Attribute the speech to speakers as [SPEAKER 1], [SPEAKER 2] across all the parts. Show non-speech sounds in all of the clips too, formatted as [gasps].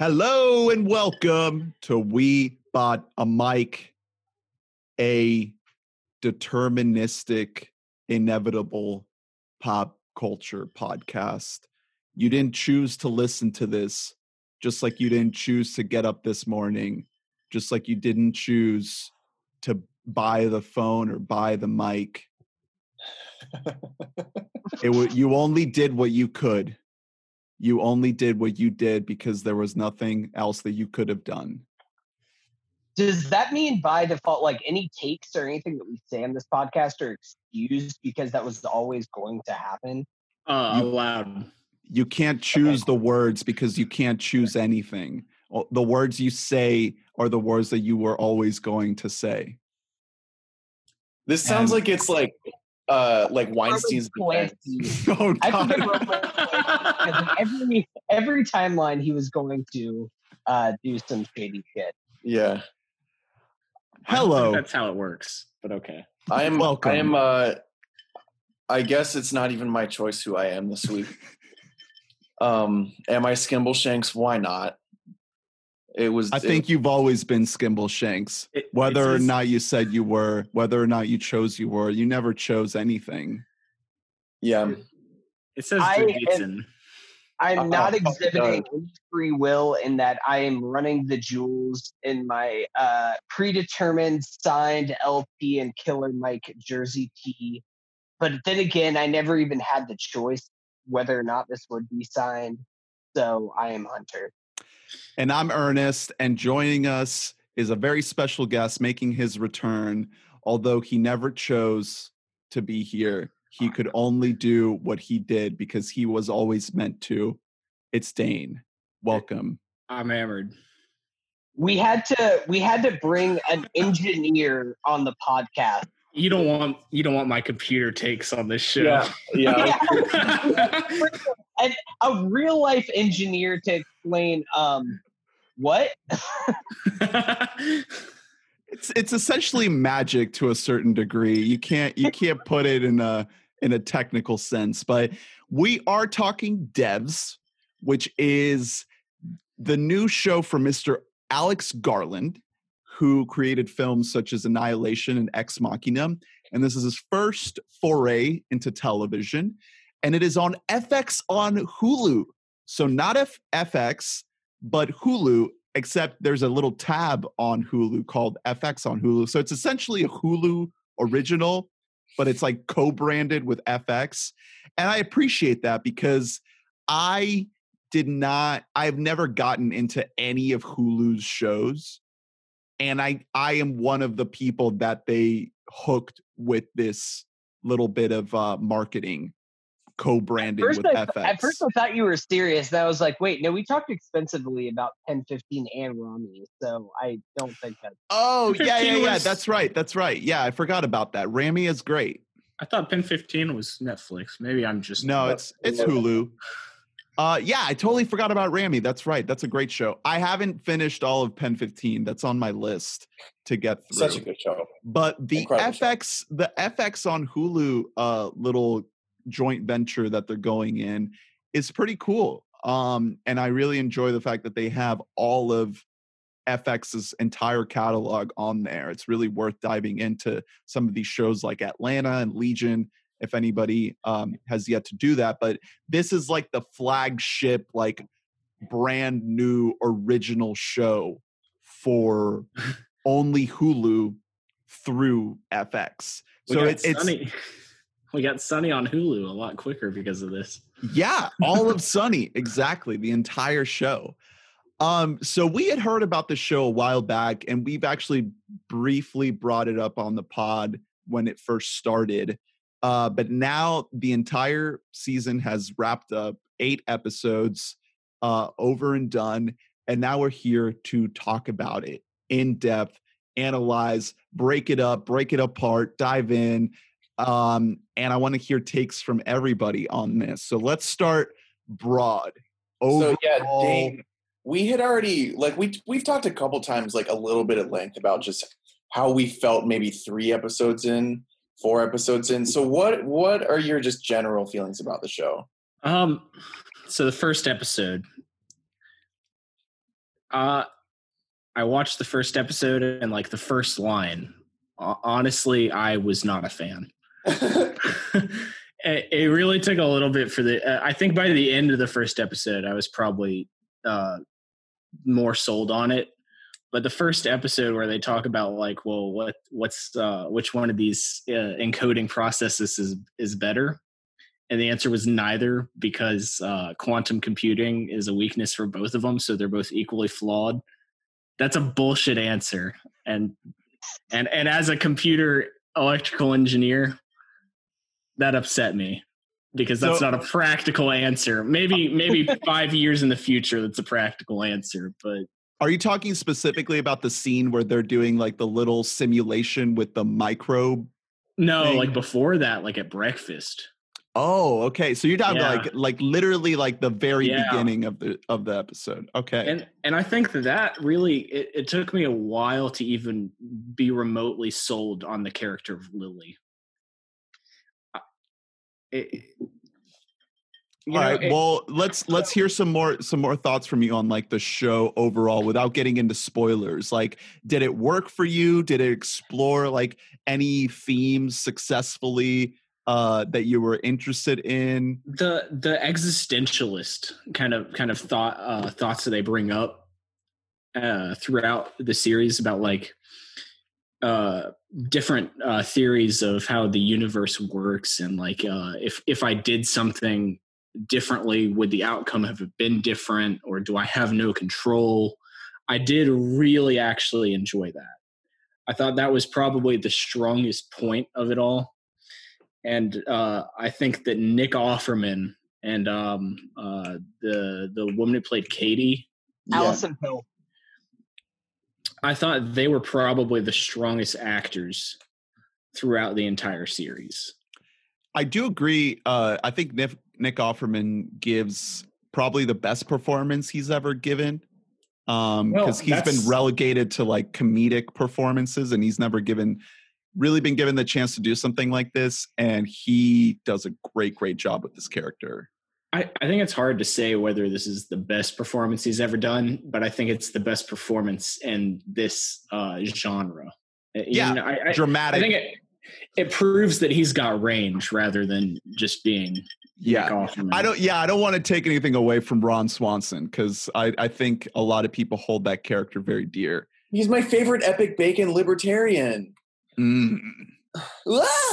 [SPEAKER 1] Hello and welcome to We Bought a Mic, a deterministic, inevitable pop culture podcast. You didn't choose to listen to this, just like you didn't choose to get up this morning, just like you didn't choose to buy the phone or buy the mic. [laughs] it w- you only did what you could you only did what you did because there was nothing else that you could have done.
[SPEAKER 2] Does that mean by default, like any takes or anything that we say on this podcast are excused because that was always going to happen?
[SPEAKER 3] Uh,
[SPEAKER 1] You-
[SPEAKER 3] allowed.
[SPEAKER 1] You can't choose the words because you can't choose anything. The words you say are the words that you were always going to say.
[SPEAKER 4] This sounds
[SPEAKER 1] And-
[SPEAKER 4] like it's like uh like Weinstein's
[SPEAKER 2] Roman
[SPEAKER 4] defense. [laughs]
[SPEAKER 1] Oh, God.
[SPEAKER 2] forget Roman Polanski because in every every timeline he was going to uh, do some shady shit.
[SPEAKER 4] Yeah.
[SPEAKER 3] I think
[SPEAKER 1] Hello.
[SPEAKER 3] That's how it works. But okay.
[SPEAKER 4] I am
[SPEAKER 1] Welcome.
[SPEAKER 4] I am uh I guess it's not even my choice who I am this week. [laughs] um am I Skimbleshanks? Why not? It was
[SPEAKER 1] I think you've always been Skimbleshanks.
[SPEAKER 3] It-
[SPEAKER 1] Whether or
[SPEAKER 3] says-
[SPEAKER 1] not you said you were, whether or not you chose you were, you never chose anything.
[SPEAKER 4] yeah.
[SPEAKER 3] it says
[SPEAKER 2] I
[SPEAKER 3] Davidson.
[SPEAKER 2] I'm
[SPEAKER 4] Uh-uh,
[SPEAKER 2] not exhibiting any free will in that I am running the jewels in my uh, predetermined signed LP and Killer Mike jersey tee. But then again, I never even had the choice whether or not this would be signed. So I am Hunter.
[SPEAKER 1] And I'm Ernest, and joining us is a very special guest making his return. Although he never chose to be here, he could only do what he did because he was always meant to. It's Dane. Welcome.
[SPEAKER 3] I'm hammered.
[SPEAKER 2] We had to we had to bring an engineer on the podcast.
[SPEAKER 3] You don't want you don't want my computer takes on this show.
[SPEAKER 4] Yeah. Yeah. [laughs]
[SPEAKER 2] and a real life engineer to explain um what [laughs]
[SPEAKER 1] It's it's essentially magic to a certain degree. You can't you can't put it in a in a technical sense, but we are talking devs, which is the new show from Mr. Alex Garland, who created films such as Annihilation and Ex Machina. And this is his first foray into television. And it is on FX on Hulu. So not F- FX, but Hulu, except there's a little tab on Hulu called FX on Hulu. So it's essentially a Hulu original, but it's like co-branded with FX. And I appreciate that because I did not I've never gotten into any of Hulu's shows. And I I am one of the people that they hooked with this little bit of uh marketing co-branding
[SPEAKER 2] first
[SPEAKER 1] with
[SPEAKER 2] I,
[SPEAKER 1] FX.
[SPEAKER 2] at first I thought you were serious. Then I was like, wait, no, we talked expensively about Pen 15 and Rami, so I don't think that. [laughs]
[SPEAKER 1] Oh yeah, yeah, yeah.
[SPEAKER 3] was-
[SPEAKER 1] That's right. That's right. Yeah, I forgot about that. Rami is great.
[SPEAKER 3] I thought Pen 15 was Netflix. Maybe I'm just
[SPEAKER 1] No, it's it's Hulu. Uh, yeah, I totally forgot about Rami. That's right. That's a great show. I haven't finished all of Pen 15. That's on my list to get through.
[SPEAKER 4] Such a good show.
[SPEAKER 1] but the
[SPEAKER 4] incredible show.
[SPEAKER 1] FX, the FX on Hulu, uh, little joint venture that they're going in is pretty cool. Um, and I really enjoy the fact that they have all of FX's entire catalog on there. It's really worth diving into some of these shows like Atlanta and Legion if anybody um, has yet to do that. But this is like the flagship, like brand new original show for [laughs] only Hulu through FX. So it, it's
[SPEAKER 3] Sunny. [laughs] We got Sunny on Hulu a lot quicker because of this.
[SPEAKER 1] yeah, all of [laughs] Sunny, exactly, the entire show. Um, so we had heard about the show a while back, and we've actually briefly brought it up on the pod when it first started. Uh, but now the entire season has wrapped up, eight episodes, uh, over and done, and now we're here to talk about it in depth, analyze, break it up, break it apart, dive in. Um, and I want to hear takes from everybody on this. So let's start broad.
[SPEAKER 4] So yeah, Dane, we had already like we we've talked a couple times like a little bit at length about just how we felt maybe three episodes in, four episodes in. So what what are your just general feelings about the show?
[SPEAKER 3] Um, so the first episode, Uh, I watched the first episode and like the first line. Honestly, I was not a fan. [laughs] it, really took a little bit for the. Uh, I think by the end of the first episode, I was probably uh, more sold on it. But the first episode where they talk about like, well, what what's uh, which one of these uh, encoding processes is is better, and the answer was neither because uh, quantum computing is a weakness for both of them, so they're both equally flawed. That's a bullshit answer, and and and as a computer electrical engineer, that upset me because that's
[SPEAKER 1] So-
[SPEAKER 3] not a practical answer. Maybe [laughs] maybe five years in the future, that's a practical answer, but
[SPEAKER 1] Are you talking specifically about the scene where they're doing like the little simulation with the microbe?
[SPEAKER 3] no,
[SPEAKER 1] Thing.
[SPEAKER 3] like before that, like at breakfast.
[SPEAKER 1] Oh, okay. So you're talking
[SPEAKER 3] Yeah.
[SPEAKER 1] like like literally like the very
[SPEAKER 3] Yeah.
[SPEAKER 1] beginning of the of the episode. Okay.
[SPEAKER 3] and and I think that that really it, it took me a while to even be remotely sold on the character of Lily. I- It, you
[SPEAKER 1] All
[SPEAKER 3] know,
[SPEAKER 1] right.
[SPEAKER 3] it-
[SPEAKER 1] well, let's let's hear some more some more thoughts from you on like the show overall without getting into spoilers. Like did it work for you? Did it explore like any themes successfully uh that you were interested in?
[SPEAKER 3] the the existentialist kind of kind of thought uh, thoughts that they bring up uh, throughout the series about like uh, different uh, theories of how the universe works and like uh, if if I did something differently, would the outcome have been different, or do I have no control? I did really actually enjoy that. I thought that was probably the strongest point of it all and uh, I think that Nick Offerman and um, uh, the the woman who played Katie,
[SPEAKER 2] Allison Pill.
[SPEAKER 3] I thought they were probably the strongest actors throughout the entire series.
[SPEAKER 1] I do agree. Uh I think Nick Nick Offerman gives probably the best performance he's ever given. Um
[SPEAKER 3] Well,
[SPEAKER 1] because he's been relegated to like comedic performances and he's never given really been given the chance to do something like this and he does a great great job with this character.
[SPEAKER 3] I, I think it's hard to say whether this is the best performance he's ever done, but I think it's the best performance in this uh, genre. Uh, you
[SPEAKER 1] Yeah,
[SPEAKER 3] know, I, I, I
[SPEAKER 1] Dramatic.
[SPEAKER 3] think it it proves that he's got range rather than just being
[SPEAKER 1] yeah. I don't yeah, I don't want to take anything away from Ron Swanson because I, I think a lot of people hold that character very dear.
[SPEAKER 4] He's my favorite epic bacon libertarian.
[SPEAKER 1] Mm. [sighs]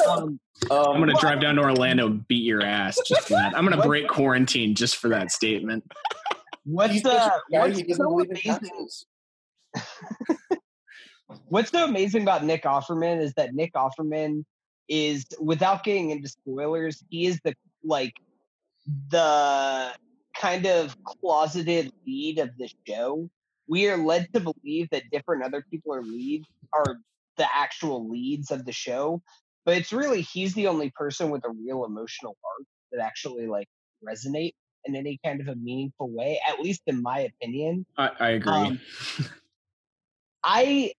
[SPEAKER 2] Um,
[SPEAKER 4] Um,
[SPEAKER 3] I'm gonna drive down to Orlando and beat your ass just for that. I'm gonna [laughs]
[SPEAKER 2] What?
[SPEAKER 3] break quarantine just for that statement.
[SPEAKER 2] what's
[SPEAKER 4] he's such a guy,
[SPEAKER 2] what's so amazing? [laughs] What's so amazing about Nick Offerman is that Nick Offerman is, without getting into spoilers, he is the like the kind of closeted lead of the show. We are led to believe that different other people are leads are the actual leads of the show, but it's really he's the only person with a real emotional arc that actually like resonate in any kind of a meaningful way, at least in my opinion.
[SPEAKER 3] I, I agree.
[SPEAKER 2] Um, [laughs] I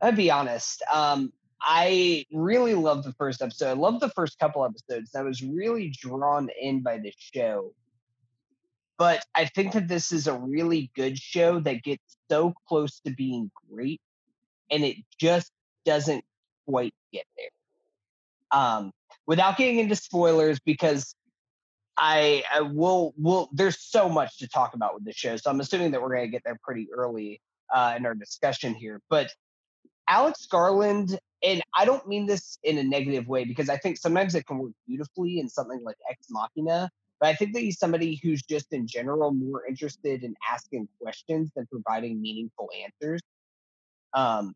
[SPEAKER 2] I'll be honest. Um, I really loved the first episode. I loved the first couple episodes. I was really drawn in by the show. But I think that this is a really good show that gets so close to being great, and it just doesn't quite get there. Um, without getting into spoilers, because I, I will will there's so much to talk about with the show, so I'm assuming that we're gonna get there pretty early uh, in our discussion here. But Alex Garland, and I don't mean this in a negative way because I think sometimes it can work beautifully in something like Ex Machina. But I think that he's somebody who's just in general more interested in asking questions than providing meaningful answers. Um,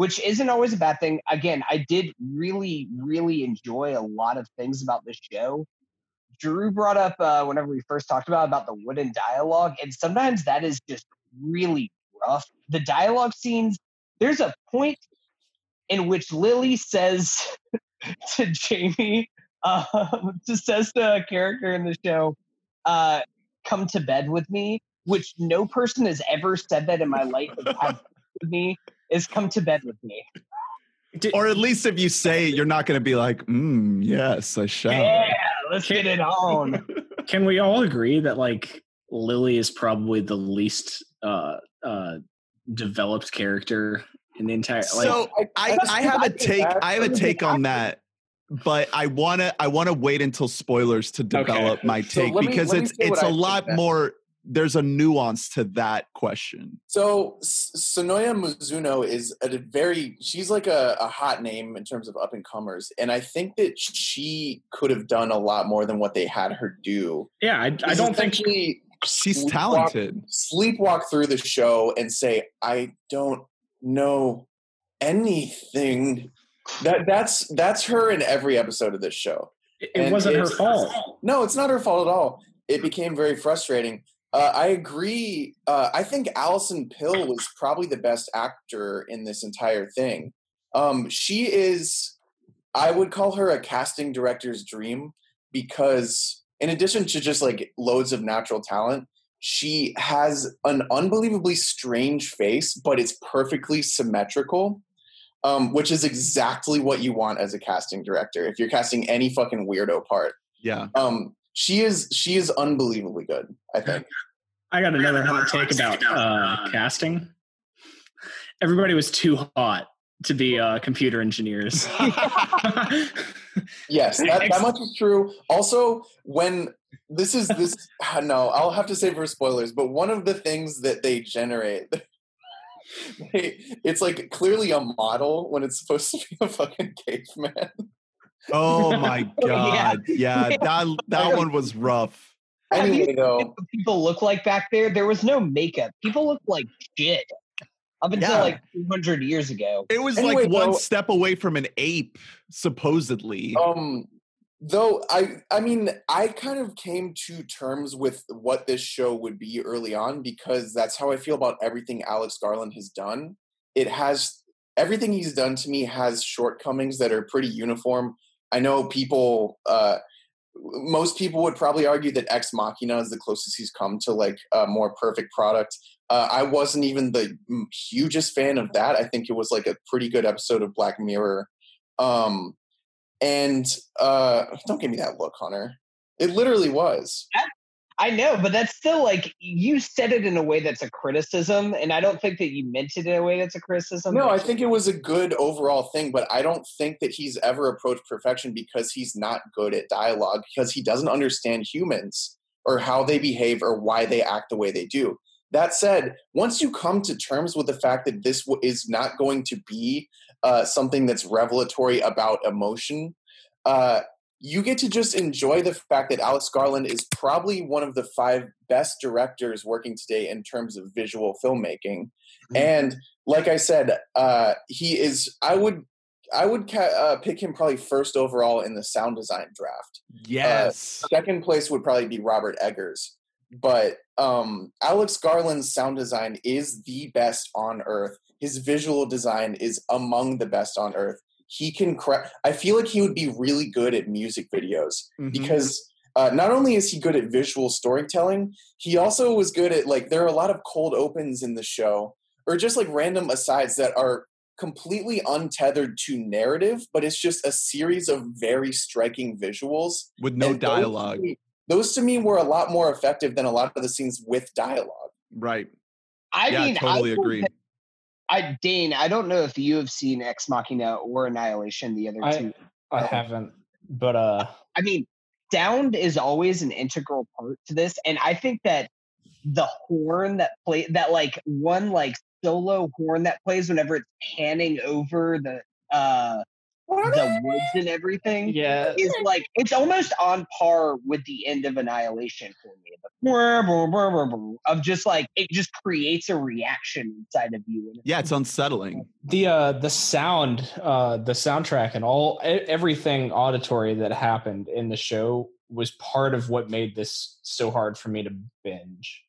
[SPEAKER 2] which isn't always a bad thing. Again, I did really, really enjoy a lot of things about this show. Drew brought up uh, whenever we first talked about about the wooden dialogue, and sometimes that is just really rough. The dialogue scenes, there's a point in which Lily says [laughs] to Jamie, [laughs] um, just says a character in the show, uh, "Come to bed with me," which no person has ever said that in my life. Had with me is "Come to bed with me."
[SPEAKER 1] Or at least if you say it, you're not going to be like, mm, yes, I shall.
[SPEAKER 2] Yeah, let's get it on. [laughs]
[SPEAKER 3] Can we all agree that like Lily is probably the least uh, uh, developed character in the entire. Like,
[SPEAKER 1] so I, I have a take. I have a take on that, but I wanna I wanna wait until spoilers to develop my take
[SPEAKER 4] let me-
[SPEAKER 1] because
[SPEAKER 4] me
[SPEAKER 1] it's it's
[SPEAKER 4] I
[SPEAKER 1] a lot more. There's a nuance to that question.
[SPEAKER 4] So Sonoya Mizuno is a very she's like a, a hot name in terms of up and comers, and I think that she could have done a lot more than what they had her do.
[SPEAKER 3] yeah, I, I don't think
[SPEAKER 4] essentially
[SPEAKER 1] She's
[SPEAKER 4] sleepwalk-
[SPEAKER 1] talented.
[SPEAKER 4] Sleepwalk through the show and say, "I don't know anything." That that's that's her in every episode of this show.
[SPEAKER 3] it,
[SPEAKER 4] and
[SPEAKER 3] wasn't her fault.
[SPEAKER 4] No, it's not her fault at all. It became very frustrating. Uh, I agree. Uh, I think Allison Pill was probably the best actor in this entire thing. Um, she is, I would call her a casting director's dream because, in addition to just like loads of natural talent, she has an unbelievably strange face, but it's perfectly symmetrical. Um, which is exactly what you want as a casting director if you're casting any fucking weirdo part
[SPEAKER 1] Yeah.
[SPEAKER 4] um she is she is unbelievably good i think
[SPEAKER 3] I got another hot take about uh, casting. Everybody was too hot to be uh, computer engineers. [laughs]
[SPEAKER 4] yes that, that much is true also when this is this [laughs] no i'll have to say for spoilers but one of the things that they generate [laughs] they, it's like clearly a model when it's supposed to be a fucking caveman
[SPEAKER 1] Oh [laughs] my
[SPEAKER 2] Yeah.
[SPEAKER 1] god. Yeah. [laughs] That that one was rough.
[SPEAKER 2] Have you
[SPEAKER 4] anyway
[SPEAKER 2] seen
[SPEAKER 4] though
[SPEAKER 2] people look like back there? There was no makeup. People look like shit up until
[SPEAKER 1] Yeah.
[SPEAKER 2] like 200 years ago.
[SPEAKER 1] It was
[SPEAKER 4] Anyway,
[SPEAKER 1] like one
[SPEAKER 4] though-
[SPEAKER 1] step away from an ape, supposedly.
[SPEAKER 4] um though i i mean i kind of came to terms with what this show would be early on because that's how i feel about everything alex garland has done it has everything he's done to me has shortcomings that are pretty uniform i know people uh most people would probably argue that ex machina is the closest he's come to like a more perfect product. Uh, i wasn't even the hugest fan of that. I think it was like a pretty good episode of black mirror. Um and uh don't give me that look hunter. It literally was
[SPEAKER 2] I know, but that's still like you said it in a way that's a criticism, and I don't think that you meant it in a way that's a criticism.
[SPEAKER 4] no i think it was a good overall thing but i don't think that he's ever approached perfection because he's not good at dialogue because he doesn't understand humans or how they behave or why they act the way they do that said once you come to terms with the fact that this w- is not going to be uh, something that's revelatory about emotion uh, you get to just enjoy the fact that Alex Garland is probably one of the five best directors working today in terms of visual filmmaking.
[SPEAKER 1] Mhm.
[SPEAKER 4] And like I said, uh, he is. I would. I would ca- uh, pick him probably first overall in the sound design draft.
[SPEAKER 1] yes.
[SPEAKER 4] Second place would probably be Robert Eggers. But um, Alex Garland's sound design is the best on earth. His visual design is among the best on earth. He can. Cra- I feel like he would be really good at music videos
[SPEAKER 1] Mhm.
[SPEAKER 4] because uh, not only is he good at visual storytelling, he also was good at like there are a lot of cold opens in the show or just like random asides that are completely untethered to narrative, but it's just a series of very striking visuals.
[SPEAKER 1] with no
[SPEAKER 4] And those to
[SPEAKER 1] dialogue.
[SPEAKER 4] me- Those to me were a lot more effective than a lot of the scenes with dialogue.
[SPEAKER 1] Right.
[SPEAKER 2] I
[SPEAKER 1] yeah,
[SPEAKER 2] mean,
[SPEAKER 1] totally
[SPEAKER 2] I think
[SPEAKER 1] agree.
[SPEAKER 2] I Dane, I don't know if you have seen Ex Machina or Annihilation, the other
[SPEAKER 5] I-
[SPEAKER 2] two.
[SPEAKER 5] I haven't, but uh,
[SPEAKER 2] I mean, sound is always an integral part to this, and I think that the horn that play that like one like solo horn that plays whenever it's panning over the uh the woods and everything
[SPEAKER 5] yeah,
[SPEAKER 2] is like it's almost on par with the end of Annihilation for me. The of just like it just creates a reaction inside of you.
[SPEAKER 1] Yeah, it's unsettling.
[SPEAKER 5] the uh the sound uh the soundtrack and all everything auditory that happened in the show was part of what made this so hard for me to binge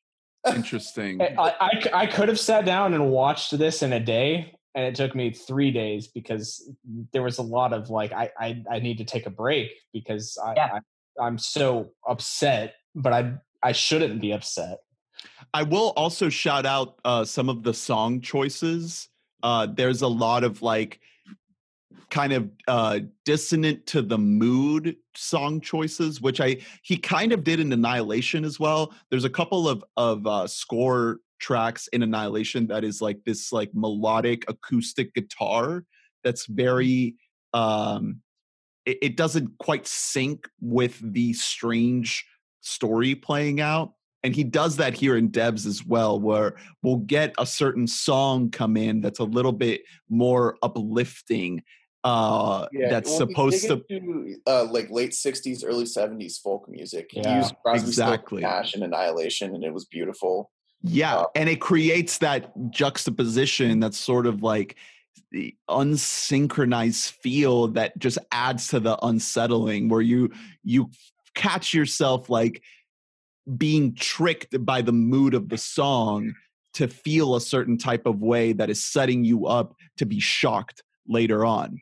[SPEAKER 1] Interesting. [laughs]
[SPEAKER 5] I I could have sat down and watched this in a day and it took me three days because there was a lot of like i i, I need to take a break because I,
[SPEAKER 2] Yeah.
[SPEAKER 5] I i'm so upset but i i shouldn't be upset
[SPEAKER 1] I will also shout out uh, some of the song choices. Uh, there's a lot of like kind of uh dissonant to the mood song choices which i he kind of did in annihilation as well there's a couple of of uh score tracks in annihilation that is like this like melodic acoustic guitar that's very um it, it doesn't quite sync with the strange story playing out and he does that here in devs as well where we'll get a certain song come in that's a little bit more uplifting uh that's
[SPEAKER 4] well,
[SPEAKER 1] supposed to
[SPEAKER 4] into, uh, like late '60s, early '70s folk music. He
[SPEAKER 5] Yeah,
[SPEAKER 1] exactly.
[SPEAKER 4] Nash and Annihilation, and it was beautiful.
[SPEAKER 1] Yeah
[SPEAKER 4] uh,
[SPEAKER 1] and it creates that juxtaposition that's sort of like the unsynchronized feel that just adds to the unsettling where you you catch yourself like being tricked by the mood of the song to feel a certain type of way that is setting you up to be shocked later on.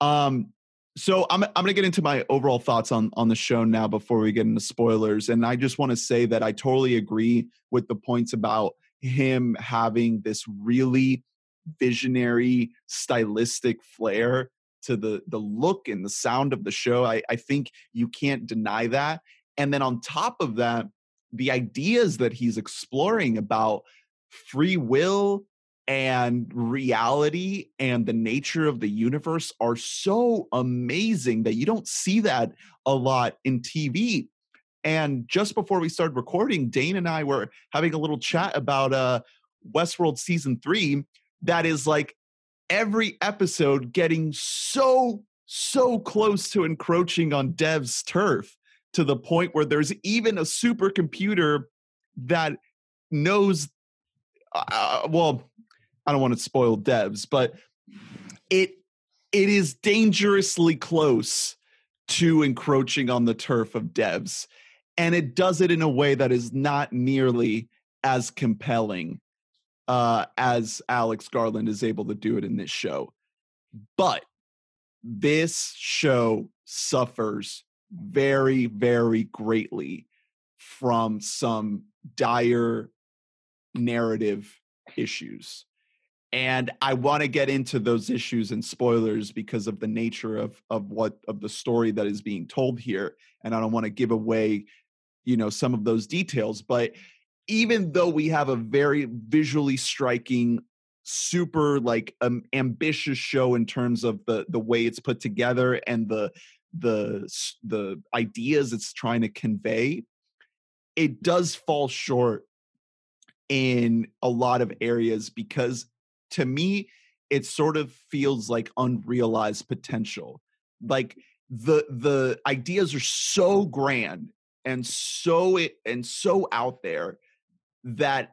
[SPEAKER 1] Um, so I'm I'm to get into my overall thoughts on on the show now before we get into spoilers, and I just want to say that I totally agree with the points about him having this really visionary stylistic flair to the the look and the sound of the show. I, I think you can't deny that. And then on top of that, the ideas that he's exploring about free will and reality and the nature of the universe are so amazing that you don't see that a lot in TV. And just before we started recording, Dane and I were having a little chat about uh Westworld season 3 that is like every episode getting so so close to encroaching on dev's turf to the point where there's even a supercomputer that knows uh, well i don't want to spoil devs but it it is dangerously close to encroaching on the turf of devs and it does it in a way that is not nearly as compelling uh, as alex garland is able to do it in this show but this show suffers very, very greatly from some dire narrative issues. And I want to get into those issues and spoilers because of the nature of of what of the story that is being told here. And I don't want to give away, you know, some of those details. But even though we have a very visually striking super like um, ambitious show in terms of the the way it's put together and the the the ideas it's trying to convey it does fall short in a lot of areas because to me it sort of feels like unrealized potential like the the ideas are so grand and so it and so out there that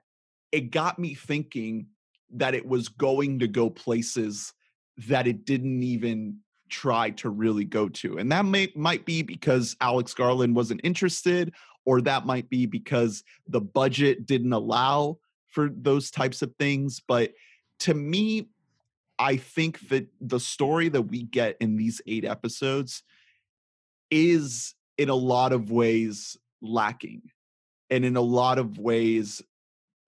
[SPEAKER 1] it got me thinking that it was going to go places that it didn't even try to really go to. And that may might be because Alex Garland wasn't interested or that might be because the budget didn't allow for those types of things, but to me I think that the story that we get in these 8 episodes is in a lot of ways lacking and in a lot of ways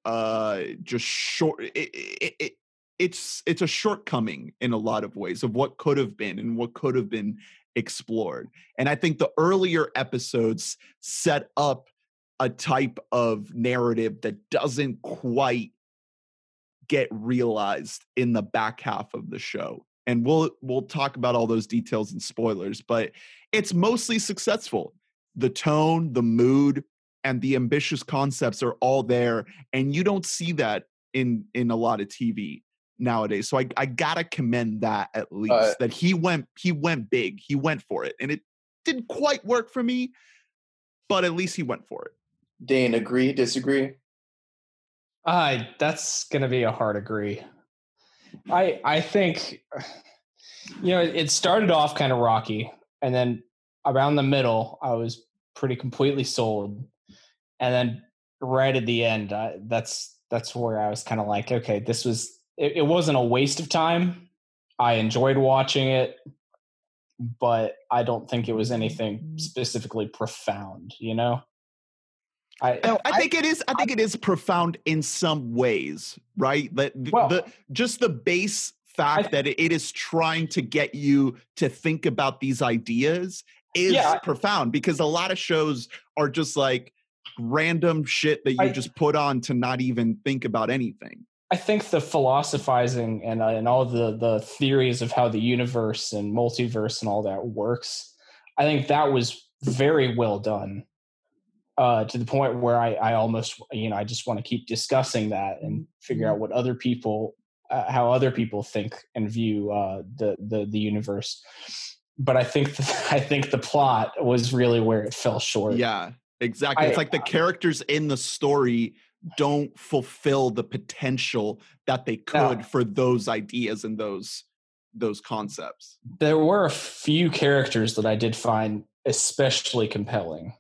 [SPEAKER 1] uh just short it, it, it, it's it's a shortcoming in a lot of ways of what could have been and what could have been explored and i think the earlier episodes set up a type of narrative that doesn't quite get realized in the back half of the show and we'll we'll talk about all those details and spoilers but it's mostly successful the tone the mood and the ambitious concepts are all there and you don't see that in in a lot of tv nowadays so i, I gotta commend that at least
[SPEAKER 4] Uh,
[SPEAKER 1] that he went he went big he went for it and it didn't quite work for me but at least he went for it
[SPEAKER 4] Dane, agree, disagree?
[SPEAKER 5] I that's gonna be a hard agree. I I think you know it started off kind of rocky, and then around the middle, I was pretty completely sold, and then right at the end, I, that's that's where I was kind of like, okay, this was it, it wasn't a waste of time. I enjoyed watching it, but I don't think it was anything specifically profound. You know, I
[SPEAKER 2] No,
[SPEAKER 1] I think it is. I think it is profound in some ways, right? That th-
[SPEAKER 5] Well-
[SPEAKER 1] the just the base fact that it is trying to get you to think about these ideas is
[SPEAKER 5] Yeah.
[SPEAKER 1] profound because a lot of shows are just like random shit that you
[SPEAKER 5] I-
[SPEAKER 1] just put on to not even think about anything.
[SPEAKER 5] I think the philosophizing and uh, and all the the theories of how the universe and multiverse and all that works, I think that was very well done. Uh, to the point where I, I almost you know I just want to keep discussing that and figure out what other people uh, how other people think and view uh, the the the universe. But I think [laughs] I think the plot was really where it fell short.
[SPEAKER 1] Yeah, exactly. it's like the characters in the story don't fulfill the potential that they could for those ideas and those those concepts.
[SPEAKER 5] there were a few characters that I did find especially compelling.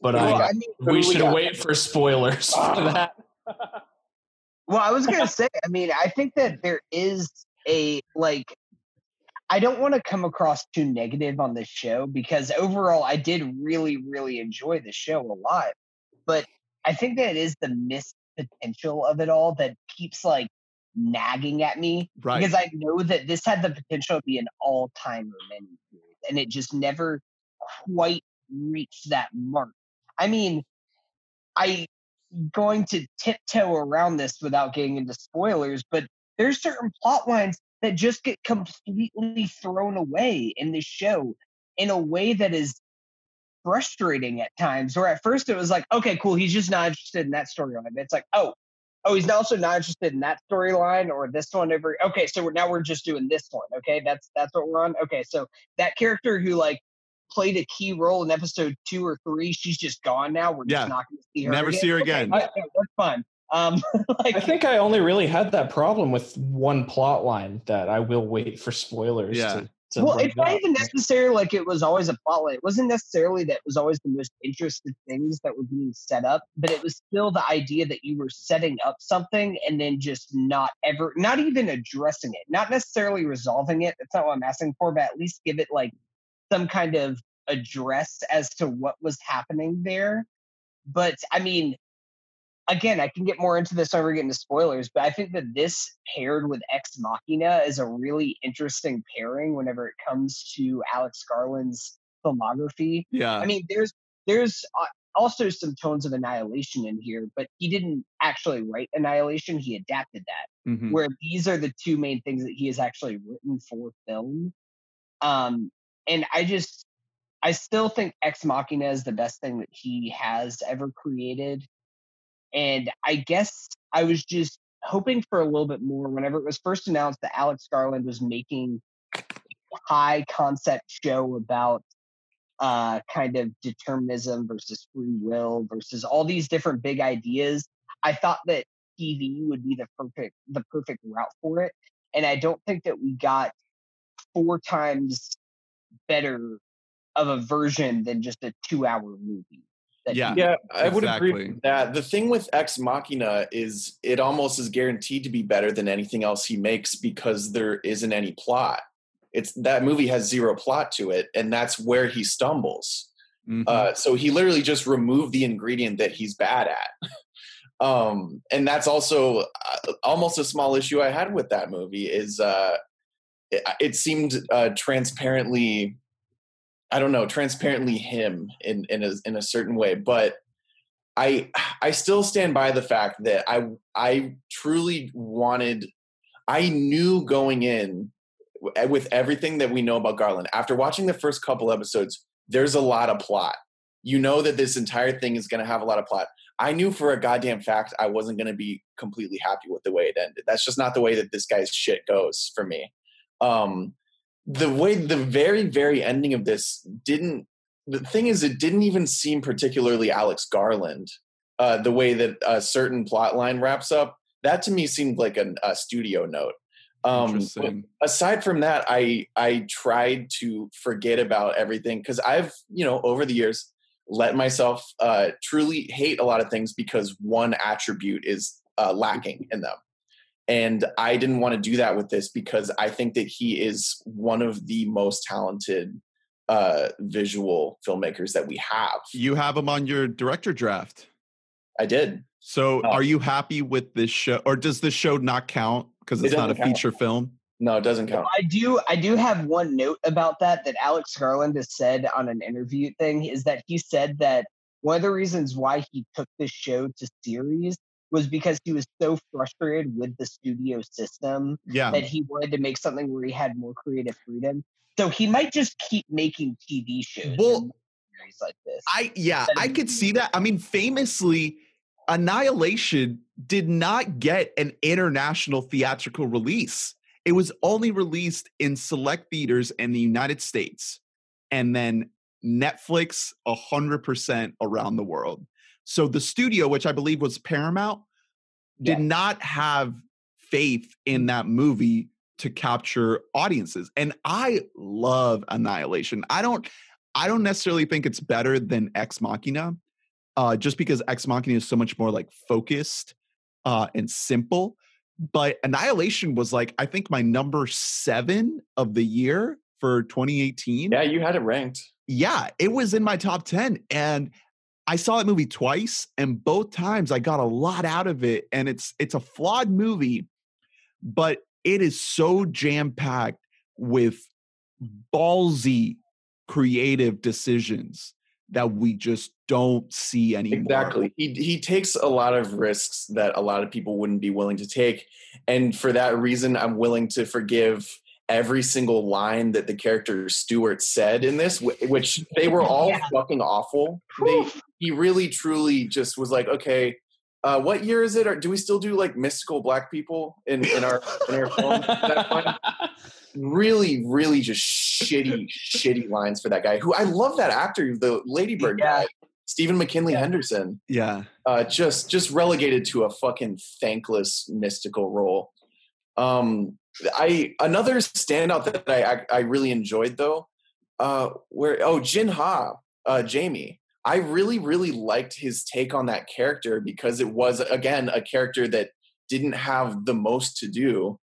[SPEAKER 5] But
[SPEAKER 2] Well,
[SPEAKER 5] I, uh,
[SPEAKER 2] I mean,
[SPEAKER 5] we should
[SPEAKER 4] got?
[SPEAKER 5] wait for spoilers for [laughs] that.
[SPEAKER 2] Well, I was gonna [laughs] say, I mean, I think that there is a like I don't want to come across too negative on this show because overall I did really, really enjoy the show a lot. But I think that it is the missed potential of it all that keeps like nagging at me
[SPEAKER 1] Right.
[SPEAKER 2] because I know that this had the potential to be an all timer miniseries and it just never quite reached that mark. I mean, I going to tiptoe around this without getting into spoilers, but there's certain plot lines that just get completely thrown away in this show in a way that is frustrating at times. Where at first it was like, okay, cool, he's just not interested in that storyline. It's like, oh, oh, he's also not interested in that storyline or this one. Over, okay, so we're, now we're just doing this one. Okay, that's that's what we're on. Okay, so that character who like played a key role in episode two or three, she's just gone now. We're
[SPEAKER 1] Yeah.
[SPEAKER 2] just not going to see her.
[SPEAKER 1] Never see her again.
[SPEAKER 2] yeah, yeah, that's fine. Um, [laughs] like,
[SPEAKER 5] I think I only really had that problem with one plot line that I will wait for spoilers
[SPEAKER 1] Yeah.
[SPEAKER 5] to, to
[SPEAKER 2] well, it's not even necessarily like it was always a plot line. It wasn't necessarily that it was always the most interesting things that were being set up, but it was still the idea that you were setting up something and then just not ever, not even addressing it, not necessarily resolving it. That's not what I'm asking for, but at least give it like some kind of address as to what was happening there. But I mean, again, I can get more into this when we get into spoilers, but I think that this paired with Ex Machina is a really interesting pairing whenever it comes to Alex Garland's filmography.
[SPEAKER 1] Yeah.
[SPEAKER 2] I mean, there's there's uh, also some tones of Annihilation in here, but he didn't actually write Annihilation; he adapted that
[SPEAKER 1] Mhm.
[SPEAKER 2] where these are the two main things that he has actually written for film. Um, and I just, I still think Ex Machina is the best thing that he has ever created. And I guess I was just hoping for a little bit more whenever it was first announced that Alex Garland was making a high concept show about uh, kind of determinism versus free will versus all these different big ideas. I thought that TV would be the perfect the perfect route for it, and I don't think that we got four times better of a version than just a two hour movie. that
[SPEAKER 1] Yeah.
[SPEAKER 2] he-
[SPEAKER 4] Yeah, I would agree with that. The thing with Ex Machina is it almost is guaranteed to be better than anything else he makes because there isn't any plot. It's that movie has zero plot to it, and that's where he stumbles.
[SPEAKER 1] Mhm.
[SPEAKER 4] Uh, so he literally just removed the ingredient that he's bad at. [laughs] um, and that's also uh, almost a small issue I had with that movie is uh, it, it seemed uh, transparently, I don't know, transparently him in in a, in a certain way. But I I still stand by the fact that I I truly wanted, I knew going in with everything that we know about Garland after watching the first couple episodes, there's a lot of plot. You know that this entire thing is going to have a lot of plot. I knew for a goddamn fact I wasn't going to be completely happy with the way it ended. That's just not the way that this guy's shit goes for me. Um, the way the very very ending of this didn't. The thing is, it didn't even seem particularly Alex Garland. Uh, the way that a certain plot line wraps up, that to me seemed like an, a studio note. Um, aside from that, I I tried to forget about everything because I've you know over the years let myself uh, truly hate a lot of things because one attribute is uh, lacking in them, and I didn't want to do that with this because I think that he is one of the most talented uh, visual filmmakers that we have.
[SPEAKER 1] You have him on your director draft.
[SPEAKER 4] I did.
[SPEAKER 1] So
[SPEAKER 4] Oh.
[SPEAKER 1] are you happy with this show or does this show not count because
[SPEAKER 4] It
[SPEAKER 1] it's not a
[SPEAKER 4] count.
[SPEAKER 1] feature film.
[SPEAKER 4] No, it doesn't count.
[SPEAKER 2] I do I do have one note about that that Alex Garland has said on an interview thing is that he said that one of the reasons why he took this show to series was because he was so frustrated with the studio system
[SPEAKER 1] Yeah.
[SPEAKER 2] that he wanted to make something where he had more creative freedom. So he might just keep making TV shows
[SPEAKER 1] Well,
[SPEAKER 2] series like this.
[SPEAKER 1] I yeah, I could see that. I mean, famously, Annihilation did not get an international theatrical release. It was only released in select theaters in the United States and then Netflix 100% around the world. So the studio, which I believe was Paramount, did
[SPEAKER 2] Yeah.
[SPEAKER 1] not have faith in that movie to capture audiences. And I love Annihilation. I don't I don't necessarily think it's better than Ex Machina, uh, just because Ex Machina is so much more like focused uh, and simple. But Annihilation was like I think my number seven of the year for 2018.
[SPEAKER 4] Yeah, you had it ranked.
[SPEAKER 1] Yeah, it was in my top 10. And I saw that movie twice, and both times I got a lot out of it. And it's it's a flawed movie, but it is so jam-packed with ballsy creative decisions that we just don't see anymore.
[SPEAKER 4] Exactly. He he takes a lot of risks that a lot of people wouldn't be willing to take, and for that reason, I'm willing to forgive every single line that the character Stewart said in this, which they were all
[SPEAKER 2] Yeah.
[SPEAKER 4] fucking awful. They, he really, truly just was like, okay. Uh, what year is it? Or do we still do like mystical black people in, in our in our film? Really, really just shitty, shitty lines for that guy. Who I love that actor, the Lady Bird
[SPEAKER 2] Yeah.
[SPEAKER 4] guy, Stephen McKinley
[SPEAKER 2] Yeah.
[SPEAKER 4] Henderson.
[SPEAKER 1] Yeah.
[SPEAKER 4] Uh, just just relegated to a fucking thankless mystical role. Um, I another standout that I I, I really enjoyed though, uh, where oh Jin Ha, uh, Jamie. I really really liked his take on that character because it was again a character that didn't have the most to do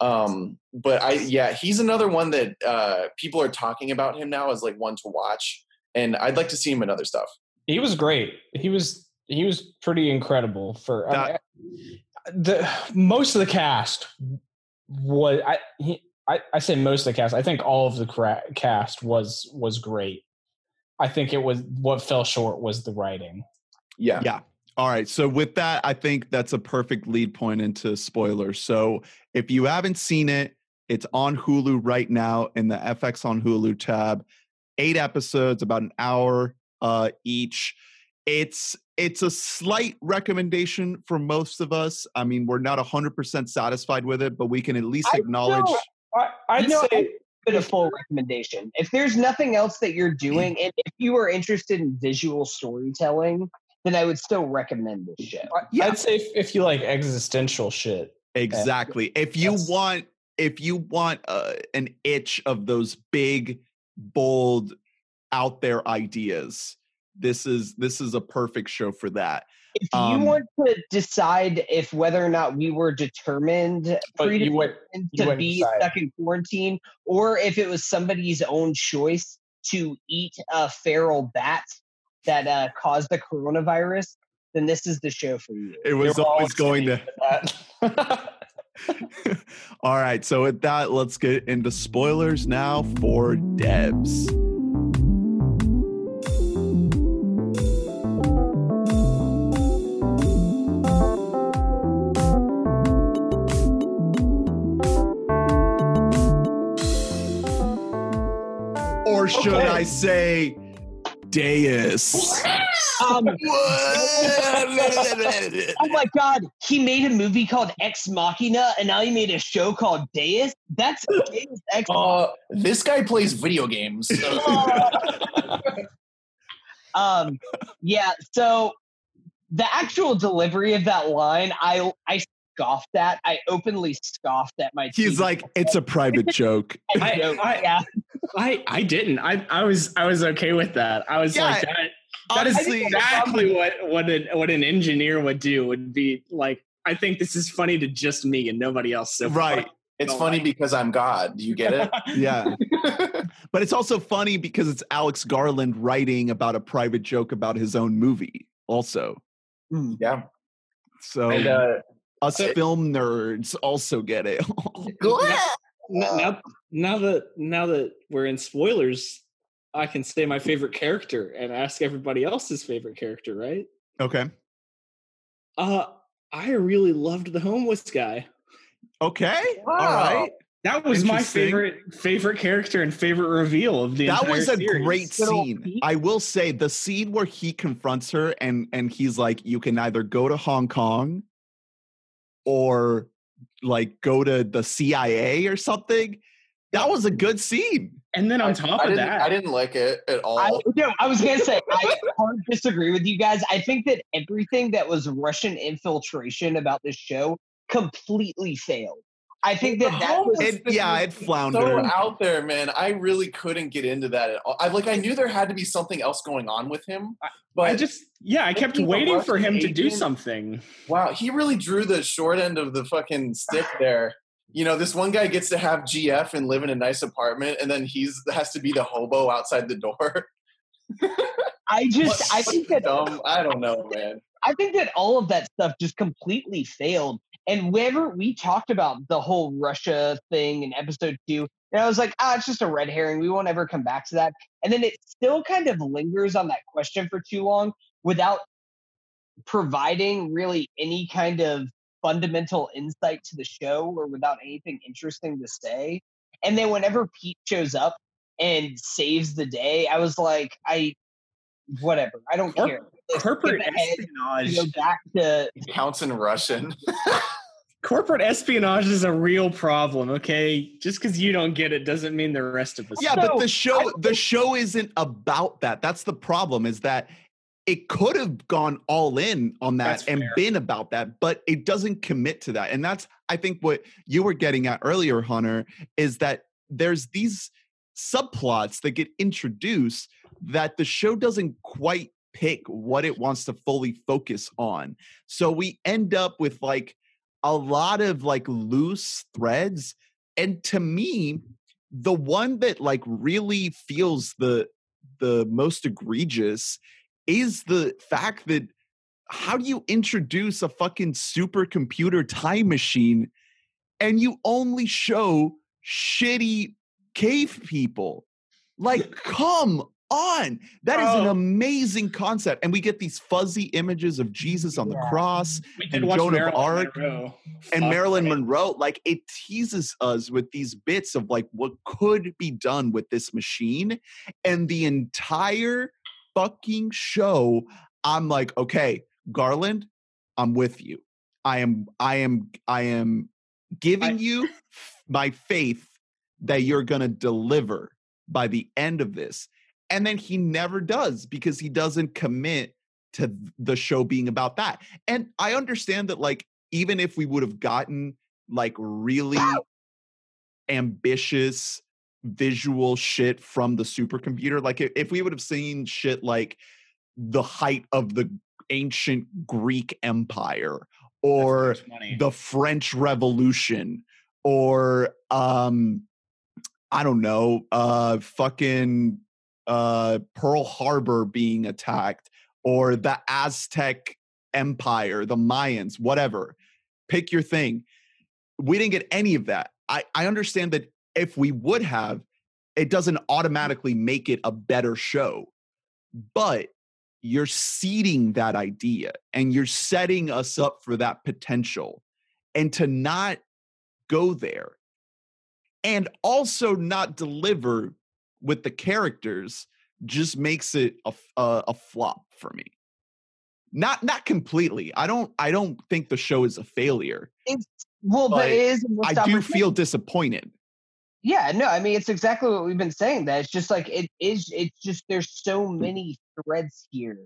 [SPEAKER 4] um but i yeah he's another one that uh people are talking about him now as like one to watch and i'd like to see him in other stuff
[SPEAKER 5] he was great. He was he was pretty incredible for I mean, the most of the cast was I he, I I say most of the cast. I think all of the cra- cast was was great. I think it was what fell short was the writing.
[SPEAKER 4] yeah
[SPEAKER 1] Yeah. All right. So with that, I think that's a perfect lead point into spoilers. So if you haven't seen it, it's on Hulu right now in the FX on Hulu tab. Eight episodes, about an hour uh, each. It's it's a slight recommendation for most of us. I mean, we're not hundred percent satisfied with it, but we can at least
[SPEAKER 2] I
[SPEAKER 1] acknowledge.
[SPEAKER 2] know-
[SPEAKER 5] I, I'd
[SPEAKER 2] know,
[SPEAKER 5] say
[SPEAKER 2] But a full recommendation. If there's nothing else that you're doing, and if you are interested in visual storytelling, then I would still recommend this shit.
[SPEAKER 1] Yeah.
[SPEAKER 5] I'd say if, if you like existential shit.
[SPEAKER 1] Exactly. If you
[SPEAKER 5] That's-
[SPEAKER 1] want, if you want uh, an itch of those big, bold, out there ideas, this is this is a perfect show for that.
[SPEAKER 2] If you
[SPEAKER 1] Um,
[SPEAKER 2] want to decide if whether or not we were determined,
[SPEAKER 5] But you would
[SPEAKER 2] predetermined
[SPEAKER 5] you
[SPEAKER 2] to be
[SPEAKER 5] decide.
[SPEAKER 2] stuck in quarantine, or if it was somebody's own choice to eat a feral bat that uh, caused the coronavirus, then this is the show for you.
[SPEAKER 1] It was
[SPEAKER 5] You're
[SPEAKER 1] always going to. [laughs] All right. So with that, let's get into spoilers now for Devs. Or should
[SPEAKER 5] Okay.
[SPEAKER 1] I say, Deus?
[SPEAKER 2] Um, [laughs] oh my god, he made a movie called Ex Machina, and now he made a show called Deus. That's Deus Ex.
[SPEAKER 4] uh this guy plays video games [laughs]
[SPEAKER 2] um, yeah. So the actual delivery of that line, I I scoffed at. I openly scoffed at my.
[SPEAKER 1] He's
[SPEAKER 2] TV
[SPEAKER 1] like, it's a private joke. [laughs]
[SPEAKER 3] I- I-
[SPEAKER 2] yeah.
[SPEAKER 3] I I didn't. I I was I was okay with that. I was
[SPEAKER 1] Yeah,
[SPEAKER 3] like that. That is
[SPEAKER 1] honestly-
[SPEAKER 3] exactly what what an what an engineer would do. Would be like. I think this is funny to just me and nobody else. So
[SPEAKER 1] Right.
[SPEAKER 4] it's
[SPEAKER 3] No,
[SPEAKER 4] funny
[SPEAKER 3] I-
[SPEAKER 4] because i'm god do you get it [laughs]
[SPEAKER 1] Yeah. [laughs] but it's also funny because it's Alex Garland writing about a private joke about his own movie, also.
[SPEAKER 2] Mm.
[SPEAKER 4] yeah
[SPEAKER 1] So
[SPEAKER 4] and uh
[SPEAKER 1] Us
[SPEAKER 3] So-
[SPEAKER 1] film nerds also get it.
[SPEAKER 3] Now, now, now that now that we're in spoilers, I can say my favorite character and ask everybody else's favorite character, right?
[SPEAKER 1] okay.
[SPEAKER 3] Uh, I really loved the homeless guy.
[SPEAKER 1] Okay. All
[SPEAKER 4] Wow.
[SPEAKER 1] right.
[SPEAKER 3] That was my favorite favorite character and favorite reveal of the
[SPEAKER 1] That
[SPEAKER 3] entire
[SPEAKER 1] was a
[SPEAKER 3] series.
[SPEAKER 1] great scene. I will say the scene where he confronts her and and he's like, you can either go to Hong Kong or like go to the CIA or something. That was a good scene.
[SPEAKER 3] And then on top
[SPEAKER 4] I
[SPEAKER 3] of that,
[SPEAKER 4] I didn't like it at all.
[SPEAKER 2] I, no, I was gonna say I [laughs] hard disagree with you guys. I think that everything that was Russian infiltration about this show completely failed. I think that that was
[SPEAKER 1] It, yeah, it
[SPEAKER 4] so
[SPEAKER 1] floundered.
[SPEAKER 4] out there, man. I really couldn't get into that at all. I like I knew there had to be something else going on with him, but
[SPEAKER 3] I just yeah, I kept waiting for him to do
[SPEAKER 4] agent-
[SPEAKER 3] something.
[SPEAKER 4] wow, he really drew the short end of the fucking stick [sighs] there. You know, this one guy gets to have GF and live in a nice apartment, and then he's has to be the hobo outside the door. [laughs]
[SPEAKER 2] I just I think that
[SPEAKER 4] dumb. I don't know, man.
[SPEAKER 2] I think that all of that stuff just completely failed. And whenever we talked about the whole Russia thing in episode two, and I was like, ah, it's just a red herring. We won't ever come back to that. And then it still kind of lingers on that question for too long without providing really any kind of fundamental insight to the show or without anything interesting to say. And then whenever Pete shows up and saves the day, I was like, I whatever. I don't care. Let's
[SPEAKER 3] Corporate
[SPEAKER 2] skip ahead
[SPEAKER 3] espionage.
[SPEAKER 2] go back to
[SPEAKER 4] counts in Russian. [laughs]
[SPEAKER 3] Corporate espionage is a real problem, okay? Just because you don't get it doesn't mean the rest of us.
[SPEAKER 1] Yeah,
[SPEAKER 3] do.
[SPEAKER 1] but the show the show isn't about that. That's the problem is that it could have gone all in on that
[SPEAKER 3] That's
[SPEAKER 1] and
[SPEAKER 3] fair.
[SPEAKER 1] been about that, but it doesn't commit to that. And that's I think what you were getting at earlier, Hunter, is that there's these subplots that get introduced that the show doesn't quite pick what it wants to fully focus on. So we end up with like a lot of like loose threads. And to me, the one that like really feels the the most egregious is the fact that how do you introduce a fucking supercomputer time machine and you only show shitty cave people like [laughs] come on that is an
[SPEAKER 3] Oh.
[SPEAKER 1] amazing concept and we get these fuzzy images of jesus on the
[SPEAKER 2] Yeah.
[SPEAKER 1] cross and
[SPEAKER 3] watch
[SPEAKER 1] Joan of Arc
[SPEAKER 3] Monroe.
[SPEAKER 1] and
[SPEAKER 3] Fuck,
[SPEAKER 1] Marilyn
[SPEAKER 3] right?
[SPEAKER 1] Monroe, like it teases us with these bits of like what could be done with this machine. And the entire fucking show, I'm like, okay, Garland, I'm with you. I am, I am, I am giving
[SPEAKER 3] I-
[SPEAKER 1] you my faith that you're gonna deliver by the end of this. And then he never does because he doesn't commit to the show being about that. And I understand that, like, even if we would have gotten like really ambitious visual shit from the supercomputer, like if we would have seen shit like the height of the ancient Greek Empire or the French Revolution or um I don't know, uh fucking uh Pearl Harbor being attacked or the Aztec Empire, the Mayans, whatever. Pick your thing. We didn't get any of that. I I understand that if we would have it doesn't automatically make it a better show. But you're seeding that idea and you're setting us up for that potential. And to not go there and also not deliver with the characters just makes it a uh, a flop for me. Not not completely. I don't I don't think the show is a failure.
[SPEAKER 2] well, but,
[SPEAKER 1] But
[SPEAKER 2] it is.
[SPEAKER 1] I do feel disappointed.
[SPEAKER 2] Yeah, no, I mean it's exactly what we've been saying. That it's just like it is. It's just there's so mm. many threads here